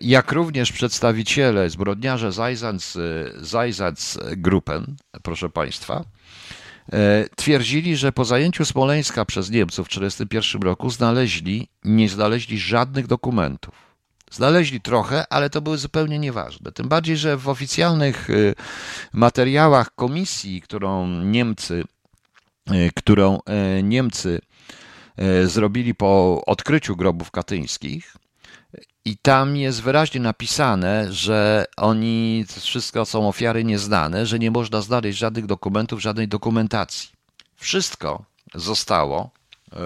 A: jak również przedstawiciele zbrodniarze Zajzac Gruppen, proszę Państwa, twierdzili, że po zajęciu Smoleńska przez Niemców w 1941 roku znaleźli, nie znaleźli żadnych dokumentów. Znaleźli trochę, ale to były zupełnie nieważne. Tym bardziej, że w oficjalnych materiałach komisji, którą Niemcy, którą Niemcy zrobili po odkryciu grobów katyńskich, i tam jest wyraźnie napisane, że oni, wszystko są ofiary nieznane, że nie można znaleźć żadnych dokumentów, żadnej dokumentacji. Wszystko zostało,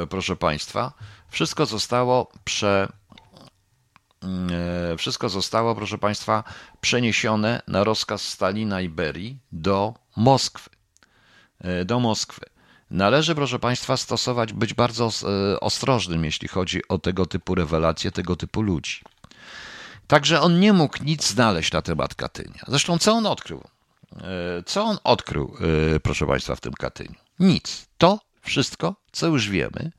A: proszę Państwa, wszystko zostało prze, wszystko zostało, proszę Państwa, przeniesione na rozkaz Stalina i Berii do Moskwy. E, do Moskwy. Należy, proszę Państwa, stosować, być bardzo e, ostrożnym, jeśli chodzi o tego typu rewelacje, tego typu ludzi. Także on nie mógł nic znaleźć na temat Katynia. Zresztą, co on odkrył? E, co on odkrył, e, proszę Państwa, w tym Katyniu? Nic. To, wszystko, co już wiemy,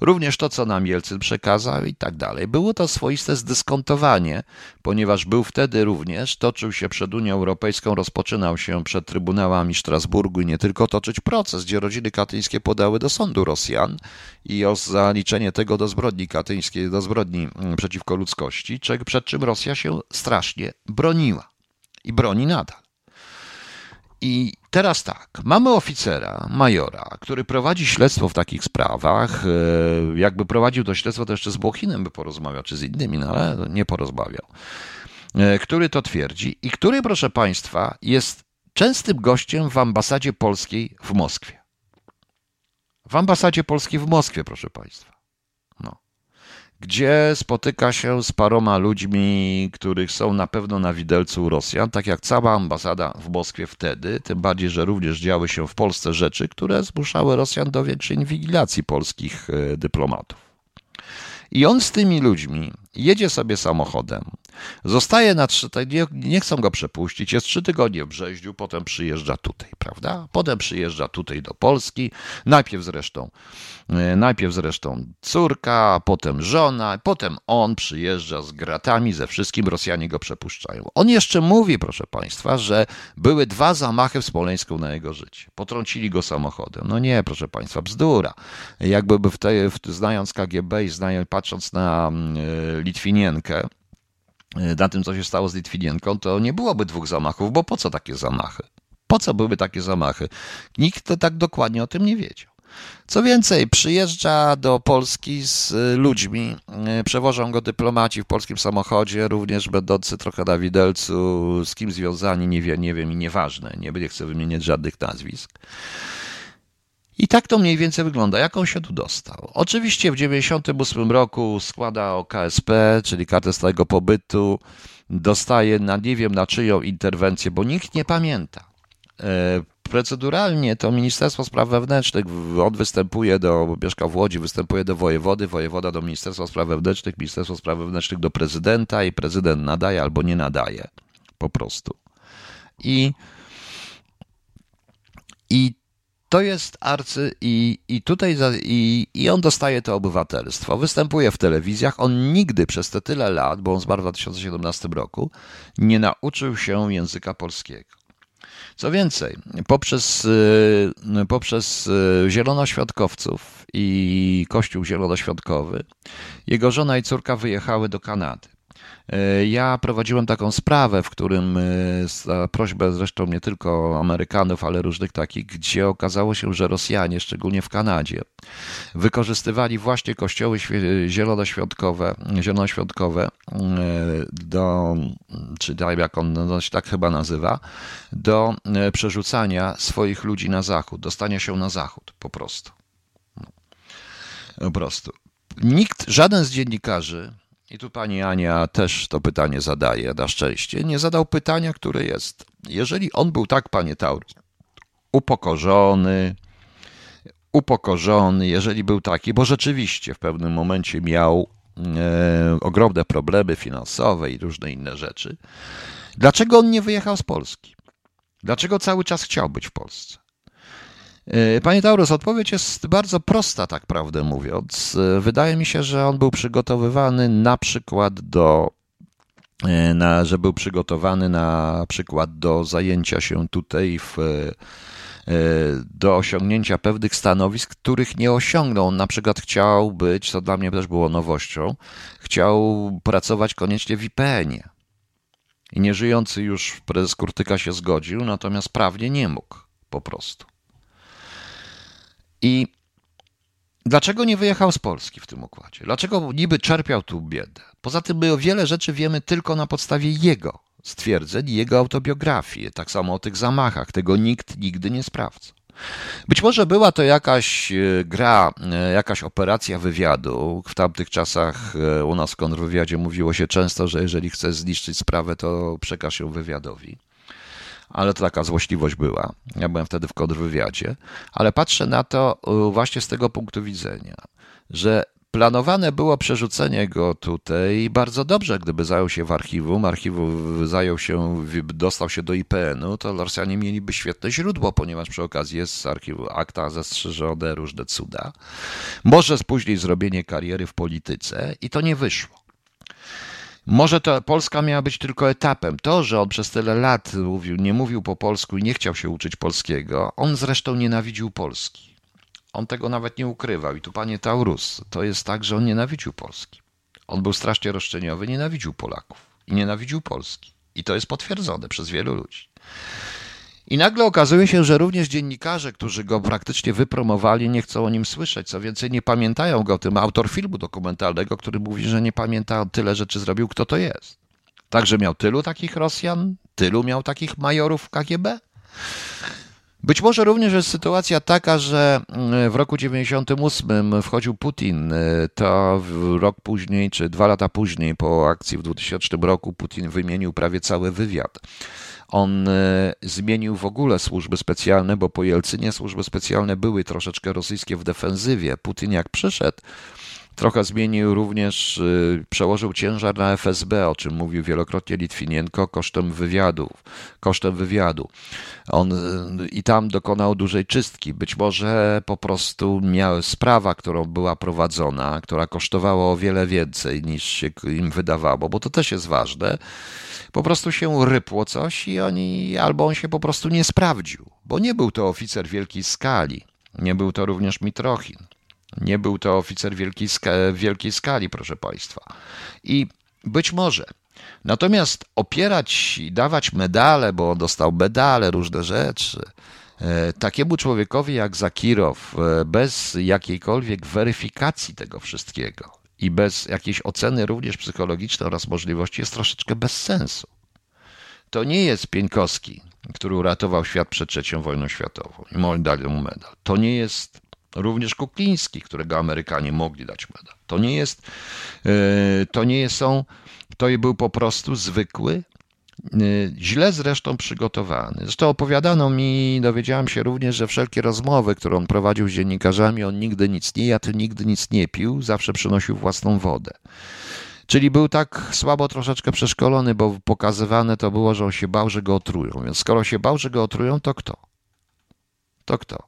A: również to, co nam Jelcyn przekazał i tak dalej. Było to swoiste zdyskontowanie, ponieważ był wtedy również, toczył się przed Unią Europejską, rozpoczynał się przed Trybunałami Strasburgu i nie tylko toczyć proces, gdzie rodziny katyńskie podały do sądu Rosjan i o zaliczenie tego do zbrodni katyńskiej, do zbrodni mm, przeciwko ludzkości, przed czym Rosja się strasznie broniła i broni nadal. I teraz tak, mamy oficera, majora, który prowadzi śledztwo w takich sprawach. E, jakby prowadził to śledztwo, to jeszcze z Błochinem by porozmawiał, czy z innymi, no ale nie porozmawiał. E, który to twierdzi i który, proszę Państwa, jest częstym gościem w ambasadzie polskiej w Moskwie. W ambasadzie polskiej w Moskwie, proszę Państwa gdzie spotyka się z paroma ludźmi, których są na pewno na widelcu Rosjan, tak jak cała ambasada w Moskwie wtedy, tym bardziej, że również działy się w Polsce rzeczy, które zmuszały Rosjan do większej inwigilacji polskich e, dyplomatów. I on z tymi ludźmi jedzie sobie samochodem, zostaje na trzy, nie, nie chcą go przepuścić, jest trzy tygodnie w Brzeździu, potem przyjeżdża tutaj, prawda? Potem przyjeżdża tutaj do Polski, najpierw zresztą, e, najpierw zresztą córka, potem żona, potem on przyjeżdża z gratami, ze wszystkim Rosjanie go przepuszczają. On jeszcze mówi, proszę Państwa, że były dwa zamachy w Smoleńsku na jego życie. Potrącili go samochodem. No nie, proszę Państwa, bzdura. Jakby w te, w, znając KGB i znając, patrząc na mm, e, Litwinienkę, e, na tym, co się stało z Litwinienką, to nie byłoby dwóch zamachów, bo po co takie zamachy? Po co były takie zamachy? Nikt to tak dokładnie o tym nie wiedział. Co więcej, przyjeżdża do Polski z e, ludźmi, e, przewożą go dyplomaci w polskim samochodzie, również będący trochę na widelcu, z kim związani, nie wiem, nie wiem i nieważne, nie, nie chcę wymieniać żadnych nazwisk. I tak to mniej więcej wygląda. Jak on się tu dostał? Oczywiście w 1998 roku składa o KSP, czyli kartę stałego pobytu, dostaje na nie wiem na czyją interwencję, bo nikt nie pamięta. E, proceduralnie to Ministerstwo Spraw Wewnętrznych, on występuje do, mieszka w Łodzi, występuje do wojewody, wojewoda do Ministerstwa Spraw Wewnętrznych, Ministerstwo Spraw Wewnętrznych do prezydenta i prezydent nadaje albo nie nadaje. Po prostu. I, i to jest arcy i, i tutaj i, i on dostaje to obywatelstwo. Występuje w telewizjach. On nigdy przez te tyle lat, bo on zmarł w 2017 roku, nie nauczył się języka polskiego. Co więcej, poprzez, y, poprzez y, zielonoświątkowców i Kościół Zielonoświątkowy, jego żona i córka wyjechały do Kanady. E, ja prowadziłem taką sprawę, w którym e, za prośbę zresztą nie tylko Amerykanów, ale różnych takich, gdzie okazało się, że Rosjanie, szczególnie w Kanadzie, wykorzystywali właśnie kościoły zielonoświątkowe, zielonoświątkowe e, do, czy tak jak on no, się tak chyba nazywa, do przerzucania swoich ludzi na zachód, dostania się na zachód po prostu. No, po prostu. Nikt, żaden z dziennikarzy i tu pani Ania też to pytanie zadaje, na szczęście. Nie zadał pytania, które jest. Jeżeli on był tak, panie Taurus, upokorzony, upokorzony, jeżeli był taki, bo rzeczywiście w pewnym momencie miał e, ogromne problemy finansowe i różne inne rzeczy, dlaczego on nie wyjechał z Polski? Dlaczego cały czas chciał być w Polsce? E, panie Taurus, odpowiedź jest bardzo prosta, tak prawdę mówiąc. E, wydaje mi się, że on był przygotowywany na przykład do e, na, że był przygotowany na przykład do zajęcia się tutaj w, do osiągnięcia pewnych stanowisk, których nie osiągnął. On na przykład chciał być, co dla mnie też było nowością, chciał pracować koniecznie w IPN-ie. I nieżyjący już prezes Kurtyka się zgodził, natomiast prawnie nie mógł po prostu. I dlaczego nie wyjechał z Polski w tym układzie? Dlaczego niby czerpiał tu biedę? Poza tym my o wiele rzeczy wiemy tylko na podstawie jego stwierdzeń, jego autobiografii. Tak samo o tych zamachach. Tego nikt nigdy nie sprawdza. Być może była to jakaś e, gra, e, jakaś operacja wywiadu. W tamtych czasach e, u nas w kontrwywiadzie mówiło się często, że jeżeli chcesz zniszczyć sprawę, to przekaż ją wywiadowi ale to taka złośliwość była. Ja byłem wtedy w kontrwywiadzie, ale patrzę na to właśnie z tego punktu widzenia, że planowane było przerzucenie go tutaj bardzo dobrze, gdyby zajął się w archiwum, archiwum zajął się, dostał się do IPN-u, to Rosjanie mieliby świetne źródło, ponieważ przy okazji jest z archiwum akta zastrzeżone, różne cuda. Może później zrobienie kariery w polityce i to nie wyszło. Może to Polska miała być tylko etapem. To, że on przez tyle lat mówił, nie mówił po polsku i nie chciał się uczyć polskiego, on zresztą nienawidził Polski. On tego nawet nie ukrywał. I tu, panie Taurus, to jest tak, że on nienawidził Polski. On był strasznie roszczeniowy, nienawidził Polaków i nienawidził Polski. I to jest potwierdzone przez wielu ludzi. I nagle okazuje się, że również dziennikarze, którzy go praktycznie wypromowali, nie chcą o nim słyszeć. Co więcej, nie pamiętają go tym. Autor filmu dokumentalnego, który mówi, że nie pamięta tyle rzeczy zrobił, kto to jest. Także miał tylu takich Rosjan, tylu miał takich majorów KGB. Być może również jest sytuacja taka, że mm, w roku 98 wchodził Putin, to rok później, czy dwa lata później po akcji w 2000 roku Putin wymienił prawie cały wywiad. On y, zmienił w ogóle służby specjalne, bo po Jelcynie służby specjalne były troszeczkę rosyjskie w defensywie. Putin jak przyszedł, Trochę zmienił również, y, przełożył ciężar na FSB, o czym mówił wielokrotnie Litwinienko, kosztem wywiadów, kosztem wywiadu. On y, i tam dokonał dużej czystki. Być może po prostu miał sprawa, którą była prowadzona, która kosztowała o wiele więcej niż się im wydawało, bo to też jest ważne. Po prostu się rypło coś i oni, albo on się po prostu nie sprawdził, bo nie był to oficer wielkiej skali. Nie był to również Mitrochin. Nie był to oficer wielkiej, wielkiej skali, proszę Państwa. I być może. Natomiast opierać i dawać medale, bo on dostał medale, różne rzeczy, e, takiemu człowiekowi jak Zakirow, e, bez jakiejkolwiek weryfikacji tego wszystkiego i bez jakiejś oceny również psychologicznej oraz możliwości, jest troszeczkę bez sensu. To nie jest Pieńkowski, który uratował świat przed trzecią wojną światową i dali mu medal. To nie jest Również Kukliński, którego Amerykanie mogli dać medal. To nie jest, e, to nie są, to był po prostu zwykły, e, źle zresztą przygotowany. Zresztą opowiadano mi, dowiedziałem się również, że wszelkie rozmowy, które on prowadził z dziennikarzami, on nigdy nic nie jadł, nigdy nic nie pił, zawsze przynosił własną wodę. Czyli był tak słabo troszeczkę przeszkolony, bo pokazywane to było, że on się bał, że go otrują. Więc skoro się bał, że go otrują, to kto? To kto?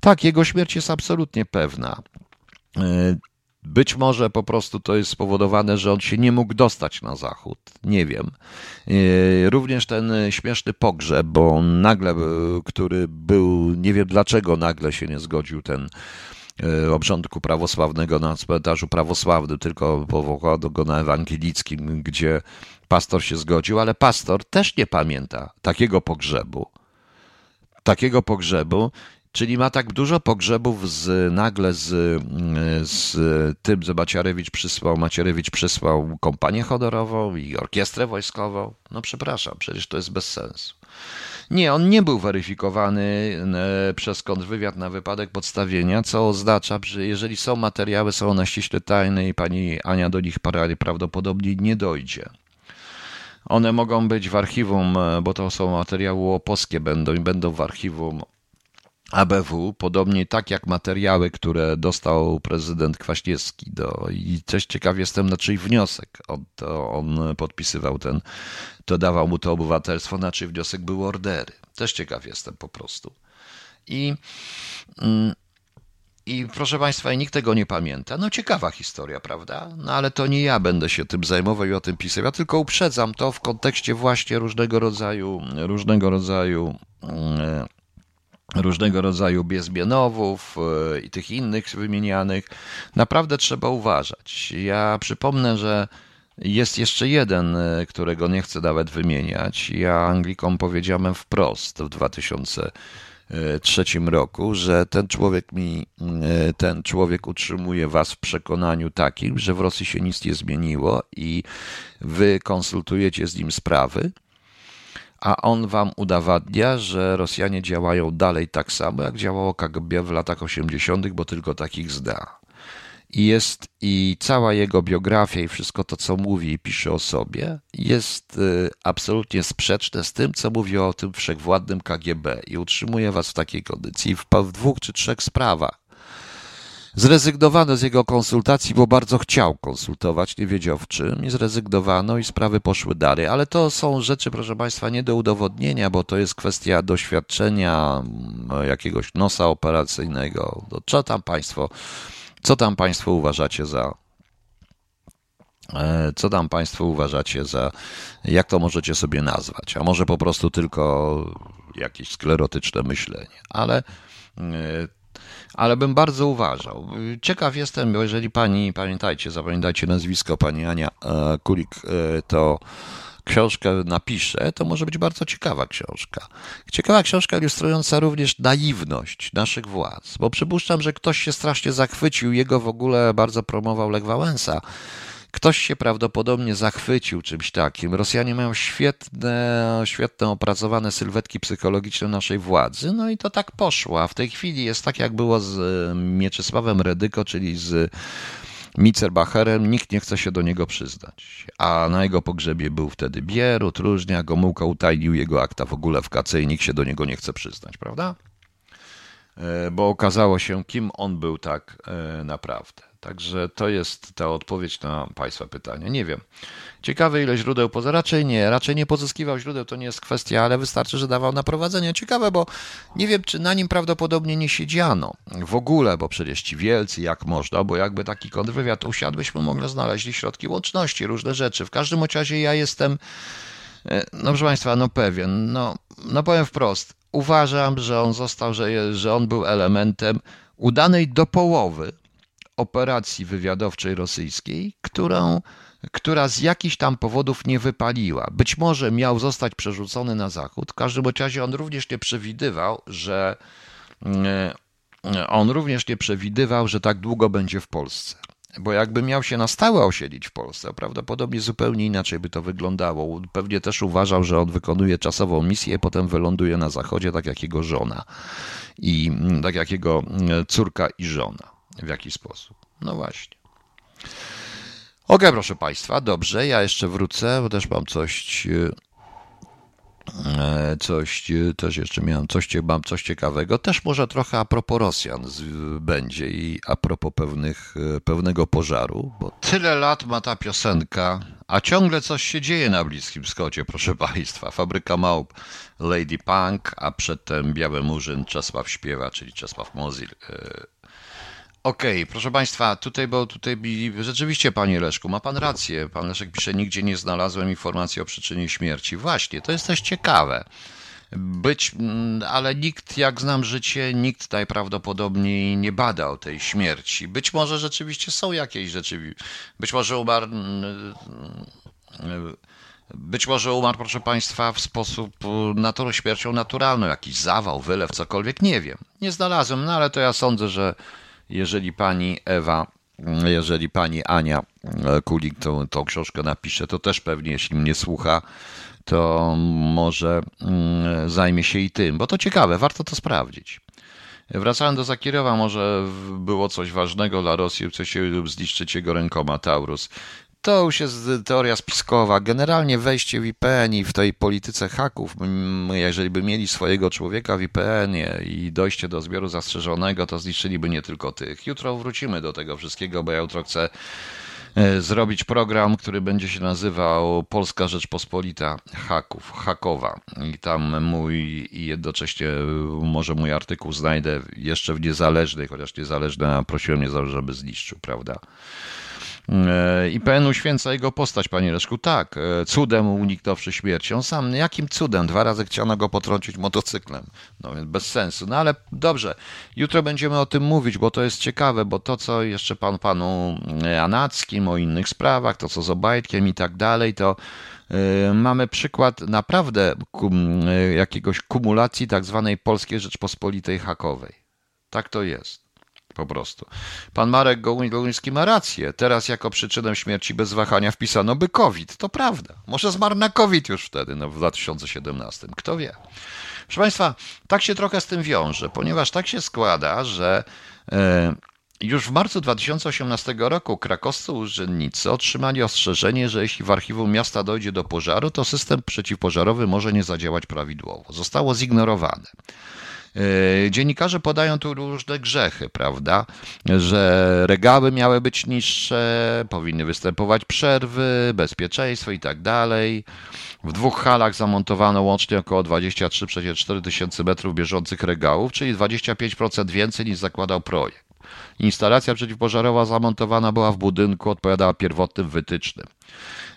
A: Tak, jego śmierć jest absolutnie pewna. E, być może po prostu to jest spowodowane, że on się nie mógł dostać na zachód. Nie wiem. E, również ten śmieszny pogrzeb, bo nagle, e, który był, nie wiem dlaczego nagle się nie zgodził ten obrządku prawosławnego na cmentarzu prawosławnym, tylko powołał go na ewangelickim, gdzie pastor się zgodził, ale pastor też nie pamięta takiego pogrzebu takiego pogrzebu, czyli ma tak dużo pogrzebów z, nagle z, z tym, że Macierewicz przysłał, Macierewicz przysłał kompanię honorową i orkiestrę wojskową. No przepraszam, przecież to jest bez sensu. Nie, on nie był weryfikowany e, przez kontrwywiad na wypadek podstawienia, co oznacza, że jeżeli są materiały, są one ściśle tajne i pani Ania do nich prawdopodobnie nie dojdzie. One mogą być w archiwum, e, bo to są materiały łoposkie będą i będą w archiwum ABW, podobnie tak jak materiały, które dostał prezydent Kwaśniewski. Do, I też ciekaw jestem na czyj wniosek on, to on podpisywał ten, to dawał mu to obywatelstwo, na czyj wniosek były ordery. Też ciekaw jestem po prostu. I mm, i proszę Państwa, i nikt tego nie pamięta. No ciekawa historia, prawda? No ale to nie ja będę się tym zajmował i o tym pisał. Ja tylko uprzedzam to w kontekście właśnie różnego rodzaju, różnego rodzaju, e, różnego rodzaju Biezbienowów e, i tych innych wymienianych. Naprawdę trzeba uważać. Ja przypomnę, że jest jeszcze jeden, e, którego nie chcę nawet wymieniać. Ja Anglikom powiedziałem wprost w 2000 trzecim roku, że ten człowiek mi, e, ten człowiek utrzymuje was w przekonaniu takim, że w Rosji się nic nie zmieniło i wy konsultujecie z nim sprawy, a on wam udowadnia, że Rosjanie działają dalej tak samo, jak działało KGB w latach 80., bo tylko takich zda jest i cała jego biografia i wszystko to, co mówi i pisze o sobie, jest y, absolutnie sprzeczne z tym, co mówi o tym wszechwładnym KGB i utrzymuje was w takiej kondycji w, dwóch czy trzech sprawach. Zrezygnowano z jego konsultacji, bo bardzo chciał konsultować, nie wiedział w czym i zrezygnowano i sprawy poszły dalej. Ale to są rzeczy, proszę Państwa, nie do udowodnienia, bo to jest kwestia doświadczenia mm, jakiegoś nosa operacyjnego. Co tam Państwo co tam Państwo uważacie za. E, co tam Państwo uważacie za. Jak to możecie sobie nazwać? A może po prostu tylko jakieś sklerotyczne myślenie. Ale e, ale bym bardzo uważał. Ciekaw jestem, bo jeżeli pani, pamiętajcie, zapamiętajcie nazwisko pani Ania e, Kulik, to książkę napisze, to może być bardzo ciekawa książka. Ciekawa książka ilustrująca również naiwność naszych władz, bo przypuszczam, że ktoś się strasznie zachwycił, jego w ogóle bardzo promował Lech Wałęsa. Ktoś się prawdopodobnie zachwycił czymś takim. Rosjanie mają świetne, świetne opracowane sylwetki psychologiczne naszej władzy, no i to tak poszło. A w tej chwili jest tak, jak było z Mieczysławem Redyko, czyli z Micerbacherem, nikt nie chce się do niego przyznać. A na jego pogrzebie był wtedy Bierut, Różnia, Gomułka utajnił jego akta w ogóle w KC i nikt się do niego nie chce przyznać, prawda? E, bo okazało się, kim on był tak e, naprawdę. Także to jest ta odpowiedź na Państwa pytanie. Nie wiem. Ciekawe, ile źródeł poza. Raczej nie, raczej nie pozyskiwał źródeł, to nie jest kwestia, ale wystarczy, że dawał na prowadzenie. Ciekawe, bo nie wiem, czy na nim prawdopodobnie nie siedziano w ogóle, bo przecież ci wielcy, jak można, bo jakby taki kontrwywiad usiadł, byśmy mogli znaleźli środki łączności, różne rzeczy. W każdym razie ja jestem, e, no proszę Państwa, no pewien, no, no powiem wprost, uważam, że on został, że, że on był elementem udanej do połowy operacji wywiadowczej rosyjskiej, którą, która z jakichś tam powodów nie wypaliła. Być może miał zostać przerzucony na zachód. W każdym razie on również nie przewidywał, że e, on również nie przewidywał, że tak długo będzie w Polsce. Bo jakby miał się na stałe osiedlić w Polsce, prawdopodobnie zupełnie inaczej by to wyglądało. Pewnie też uważał, że on wykonuje czasową misję, potem wyląduje na zachodzie, tak jak jego żona i tak jak jego e, córka i żona. W jaki sposób? No właśnie. Ok, proszę Państwa, dobrze, ja jeszcze wrócę, bo też mam coś, e, coś, też jeszcze miałem coś, mam coś ciekawego. Też może trochę a propos Rosjan będzie i a propos pewnych, e, pewnego pożaru, bo tyle lat ma ta piosenka, a ciągle coś się dzieje na Bliskim Wschodzie, proszę Państwa. Fabryka Małp, Lady Punk, a przedtem Biały Murzyn, Czesław śpiewa, czyli Czesław Mozil e, Okej, okay, proszę Państwa, tutaj, bo tutaj rzeczywiście, Panie Leszku, ma Pan rację. Pan Leszek pisze, nigdzie nie znalazłem informacji o przyczynie śmierci. Właśnie, to jest też ciekawe. Być, mm, ale nikt, jak znam życie, nikt najprawdopodobniej nie badał tej śmierci. Być może rzeczywiście są jakieś rzeczy. Być może umarł. Mm, mm, być może umarł, proszę Państwa, w sposób natury, śmiercią naturalną, jakiś zawał, wylew, cokolwiek, nie wiem. Nie znalazłem, no ale to ja sądzę, że jeżeli pani Ewa, jeżeli pani Ania Kulik tą, tą książkę napisze, to też pewnie, jeśli mnie słucha, to może mm, zajmie się i tym, bo to ciekawe, warto to sprawdzić. Wracając do Zakirowa, może było coś ważnego dla Rosji, chcecie lub zniszczyć jego rękoma Taurus. To już jest teoria spiskowa. Generalnie wejście w IPN i w tej polityce haków, jeżeli by mieli swojego człowieka w IPN-ie i dojście do zbioru zastrzeżonego, to zniszczyliby nie tylko tych. Jutro wrócimy do tego wszystkiego, bo ja jutro chcę e, zrobić program, który będzie się nazywał Polska Rzeczpospolita Haków, Hakowa. I tam mój i jednocześnie może mój artykuł znajdę jeszcze w niezależnej, chociaż niezależna prosiłem mnie, żeby zniszczył, prawda? E, IPN uświęca jego postać, panie Leszku. Tak, e, cudem uniknąwszy śmierci. On sam, jakim cudem? Dwa razy chciano go potrącić motocyklem. No więc bez sensu. No ale dobrze, jutro będziemy o tym mówić, bo to jest ciekawe, bo to, co jeszcze pan panu e, Anackim, o innych sprawach, to co z Obajtkiem i tak dalej, to mamy przykład naprawdę jakiegoś kumulacji tak zwanej Polskiej Rzeczpospolitej Hakowej. Tak to jest. Po prostu. Pan Marek Gołuński ma rację. Teraz jako przyczynę śmierci bez wahania wpisano by COVID. To prawda. Może zmarł na COVID już wtedy, no w 2017. Kto wie. Proszę Państwa, tak się trochę z tym wiąże, ponieważ tak się składa, że e, już w marcu 2018 roku krakowscy urzędnicy otrzymali ostrzeżenie, że jeśli w archiwum miasta dojdzie do pożaru, to system przeciwpożarowy może nie zadziałać prawidłowo. Zostało zignorowane. E, dziennikarze podają tu różne grzechy, prawda? Że regały miały być niższe, powinny występować przerwy, bezpieczeństwo i tak dalej. W dwóch halach zamontowano łącznie około 23,4 tysięcy metrów bieżących regałów, czyli 25% więcej niż zakładał projekt. Instalacja przeciwpożarowa zamontowana była w budynku, odpowiadała pierwotnym wytycznym.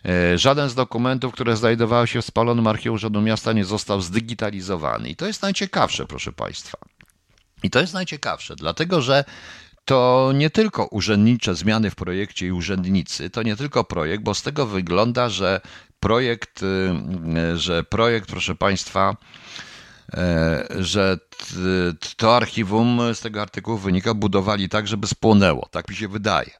A: E, żaden z dokumentów, które znajdowały się w spalonym archiwum Urzędu Miasta nie został zdigitalizowany. I to jest najciekawsze, proszę Państwa. I to jest najciekawsze, dlatego że to nie tylko urzędnicze zmiany w projekcie i urzędnicy, to nie tylko projekt, bo z tego wygląda, że projekt, y, że projekt, proszę Państwa, e, że to archiwum z tego artykułu wynika, budowali tak, żeby spłonęło. Tak mi się wydaje.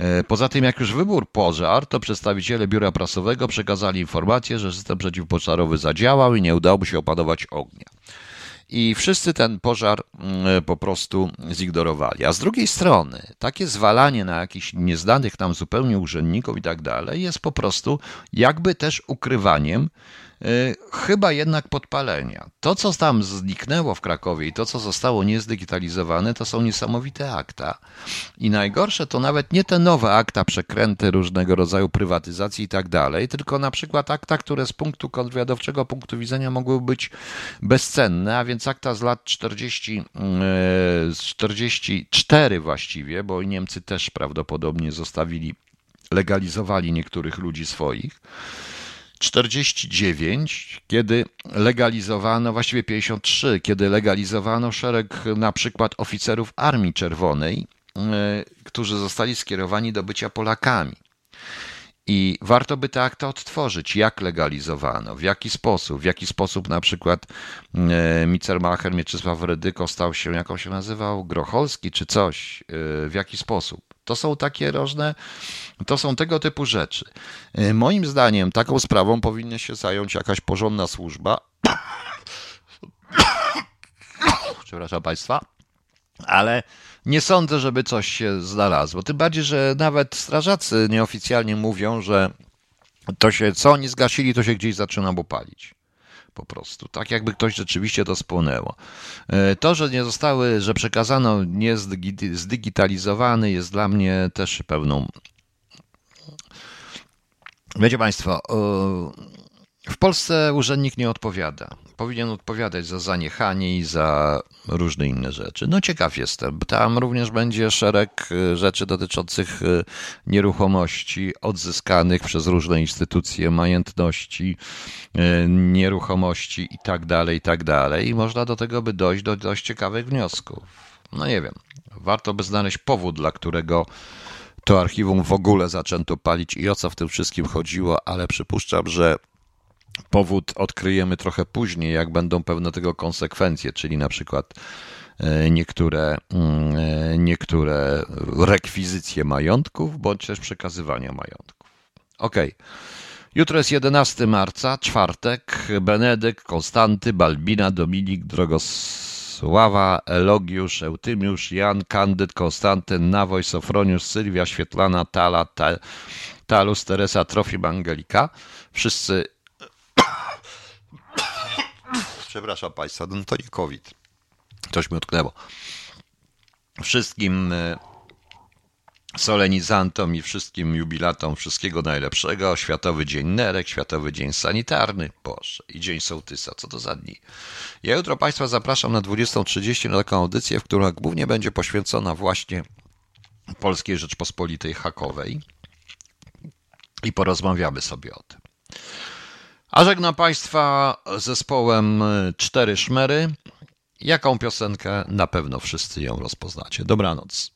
A: E, poza tym, jak już wybór pożar, to przedstawiciele biura prasowego przekazali informację, że system przeciwpożarowy zadziałał i nie udało się opanować ognia. I wszyscy ten pożar mm, po prostu zignorowali. A z drugiej strony, takie zwalanie na jakichś nieznanych nam zupełnie urzędników i tak dalej jest po prostu jakby też ukrywaniem chyba jednak podpalenia. To, co tam zniknęło w Krakowie i to, co zostało niezdigitalizowane, to są niesamowite akta. I najgorsze to nawet nie te nowe akta, przekręty różnego rodzaju prywatyzacji i tak dalej, tylko na przykład akta, które z punktu kontrwywiadowczego punktu widzenia mogły być bezcenne, a więc akta z lat 40, 44 y, właściwie, bo Niemcy też prawdopodobnie zostawili, legalizowali niektórych ludzi swoich 49, kiedy legalizowano, właściwie 53, kiedy legalizowano szereg na przykład oficerów Armii Czerwonej, e, którzy zostali skierowani do bycia Polakami. I warto by te akta odtworzyć, jak legalizowano, w jaki sposób, w jaki sposób na przykład e, Micermacher Mieczysław Redyko stał się, jak on się nazywał, Grocholski czy coś, e, w jaki sposób. To są takie różne, to są tego typu rzeczy. E, moim zdaniem taką sprawą powinna się zająć jakaś porządna służba. Przepraszam Państwa, ale nie sądzę, żeby coś się znalazło. Tym bardziej, że nawet strażacy nieoficjalnie mówią, że to się, co oni zgasili, to się gdzieś zaczyna palić po prostu. Tak jakby ktoś rzeczywiście to spłonęło. E, to, że nie zostały, że przekazano nie zdigitalizowany jest dla mnie też pewną Wiecie Państwo, Polsce urzędnik nie odpowiada. Powinien odpowiadać za zaniechanie i za różne inne rzeczy. No ciekaw jestem. Tam również będzie szereg y, rzeczy dotyczących y, nieruchomości odzyskanych przez różne instytucje, majątności, y, nieruchomości i tak dalej, i tak. I można do tego by dojść do dość ciekawych wniosków. No nie wiem. Warto by znaleźć powód, dla którego to archiwum w ogóle zaczęto palić i o co w tym wszystkim chodziło, ale przypuszczam, że powód odkryjemy trochę później, jak będą pewne tego konsekwencje, czyli na przykład e, niektóre, mm, e, niektóre rekwizycje majątków, bądź też przekazywania majątków. Ok. Jutro jest 11 marca, czwartek. Benedykt, Konstanty, Balbina, Dominik, Drogosława, Elogiusz, Eutymiusz, Jan, Kandyd, Konstantyn, Nawoj, Sofroniusz, Sylwia, Świetlana, Tala, Talus, Teresa, Trofim, Angelika. Wszyscy Przepraszam Państwa, no to nie COVID. Coś mi utknęło. Wszystkim, e, solenizantom i wszystkim jubilatom wszystkiego najlepszego. Światowy Dzień Nerek, Światowy Dzień Sanitarny, Boże, i Dzień Sołtysa. Co to za dni? Ja jutro Państwa zapraszam na 20.30 na taką audycję, w która głównie będzie poświęcona właśnie Polskiej Rzeczpospolitej Hakowej i porozmawiamy sobie o tym. A żegnam Państwa zespołem Cztery Szmery. Jaką piosenkę? Na pewno wszyscy ją rozpoznacie. Dobranoc.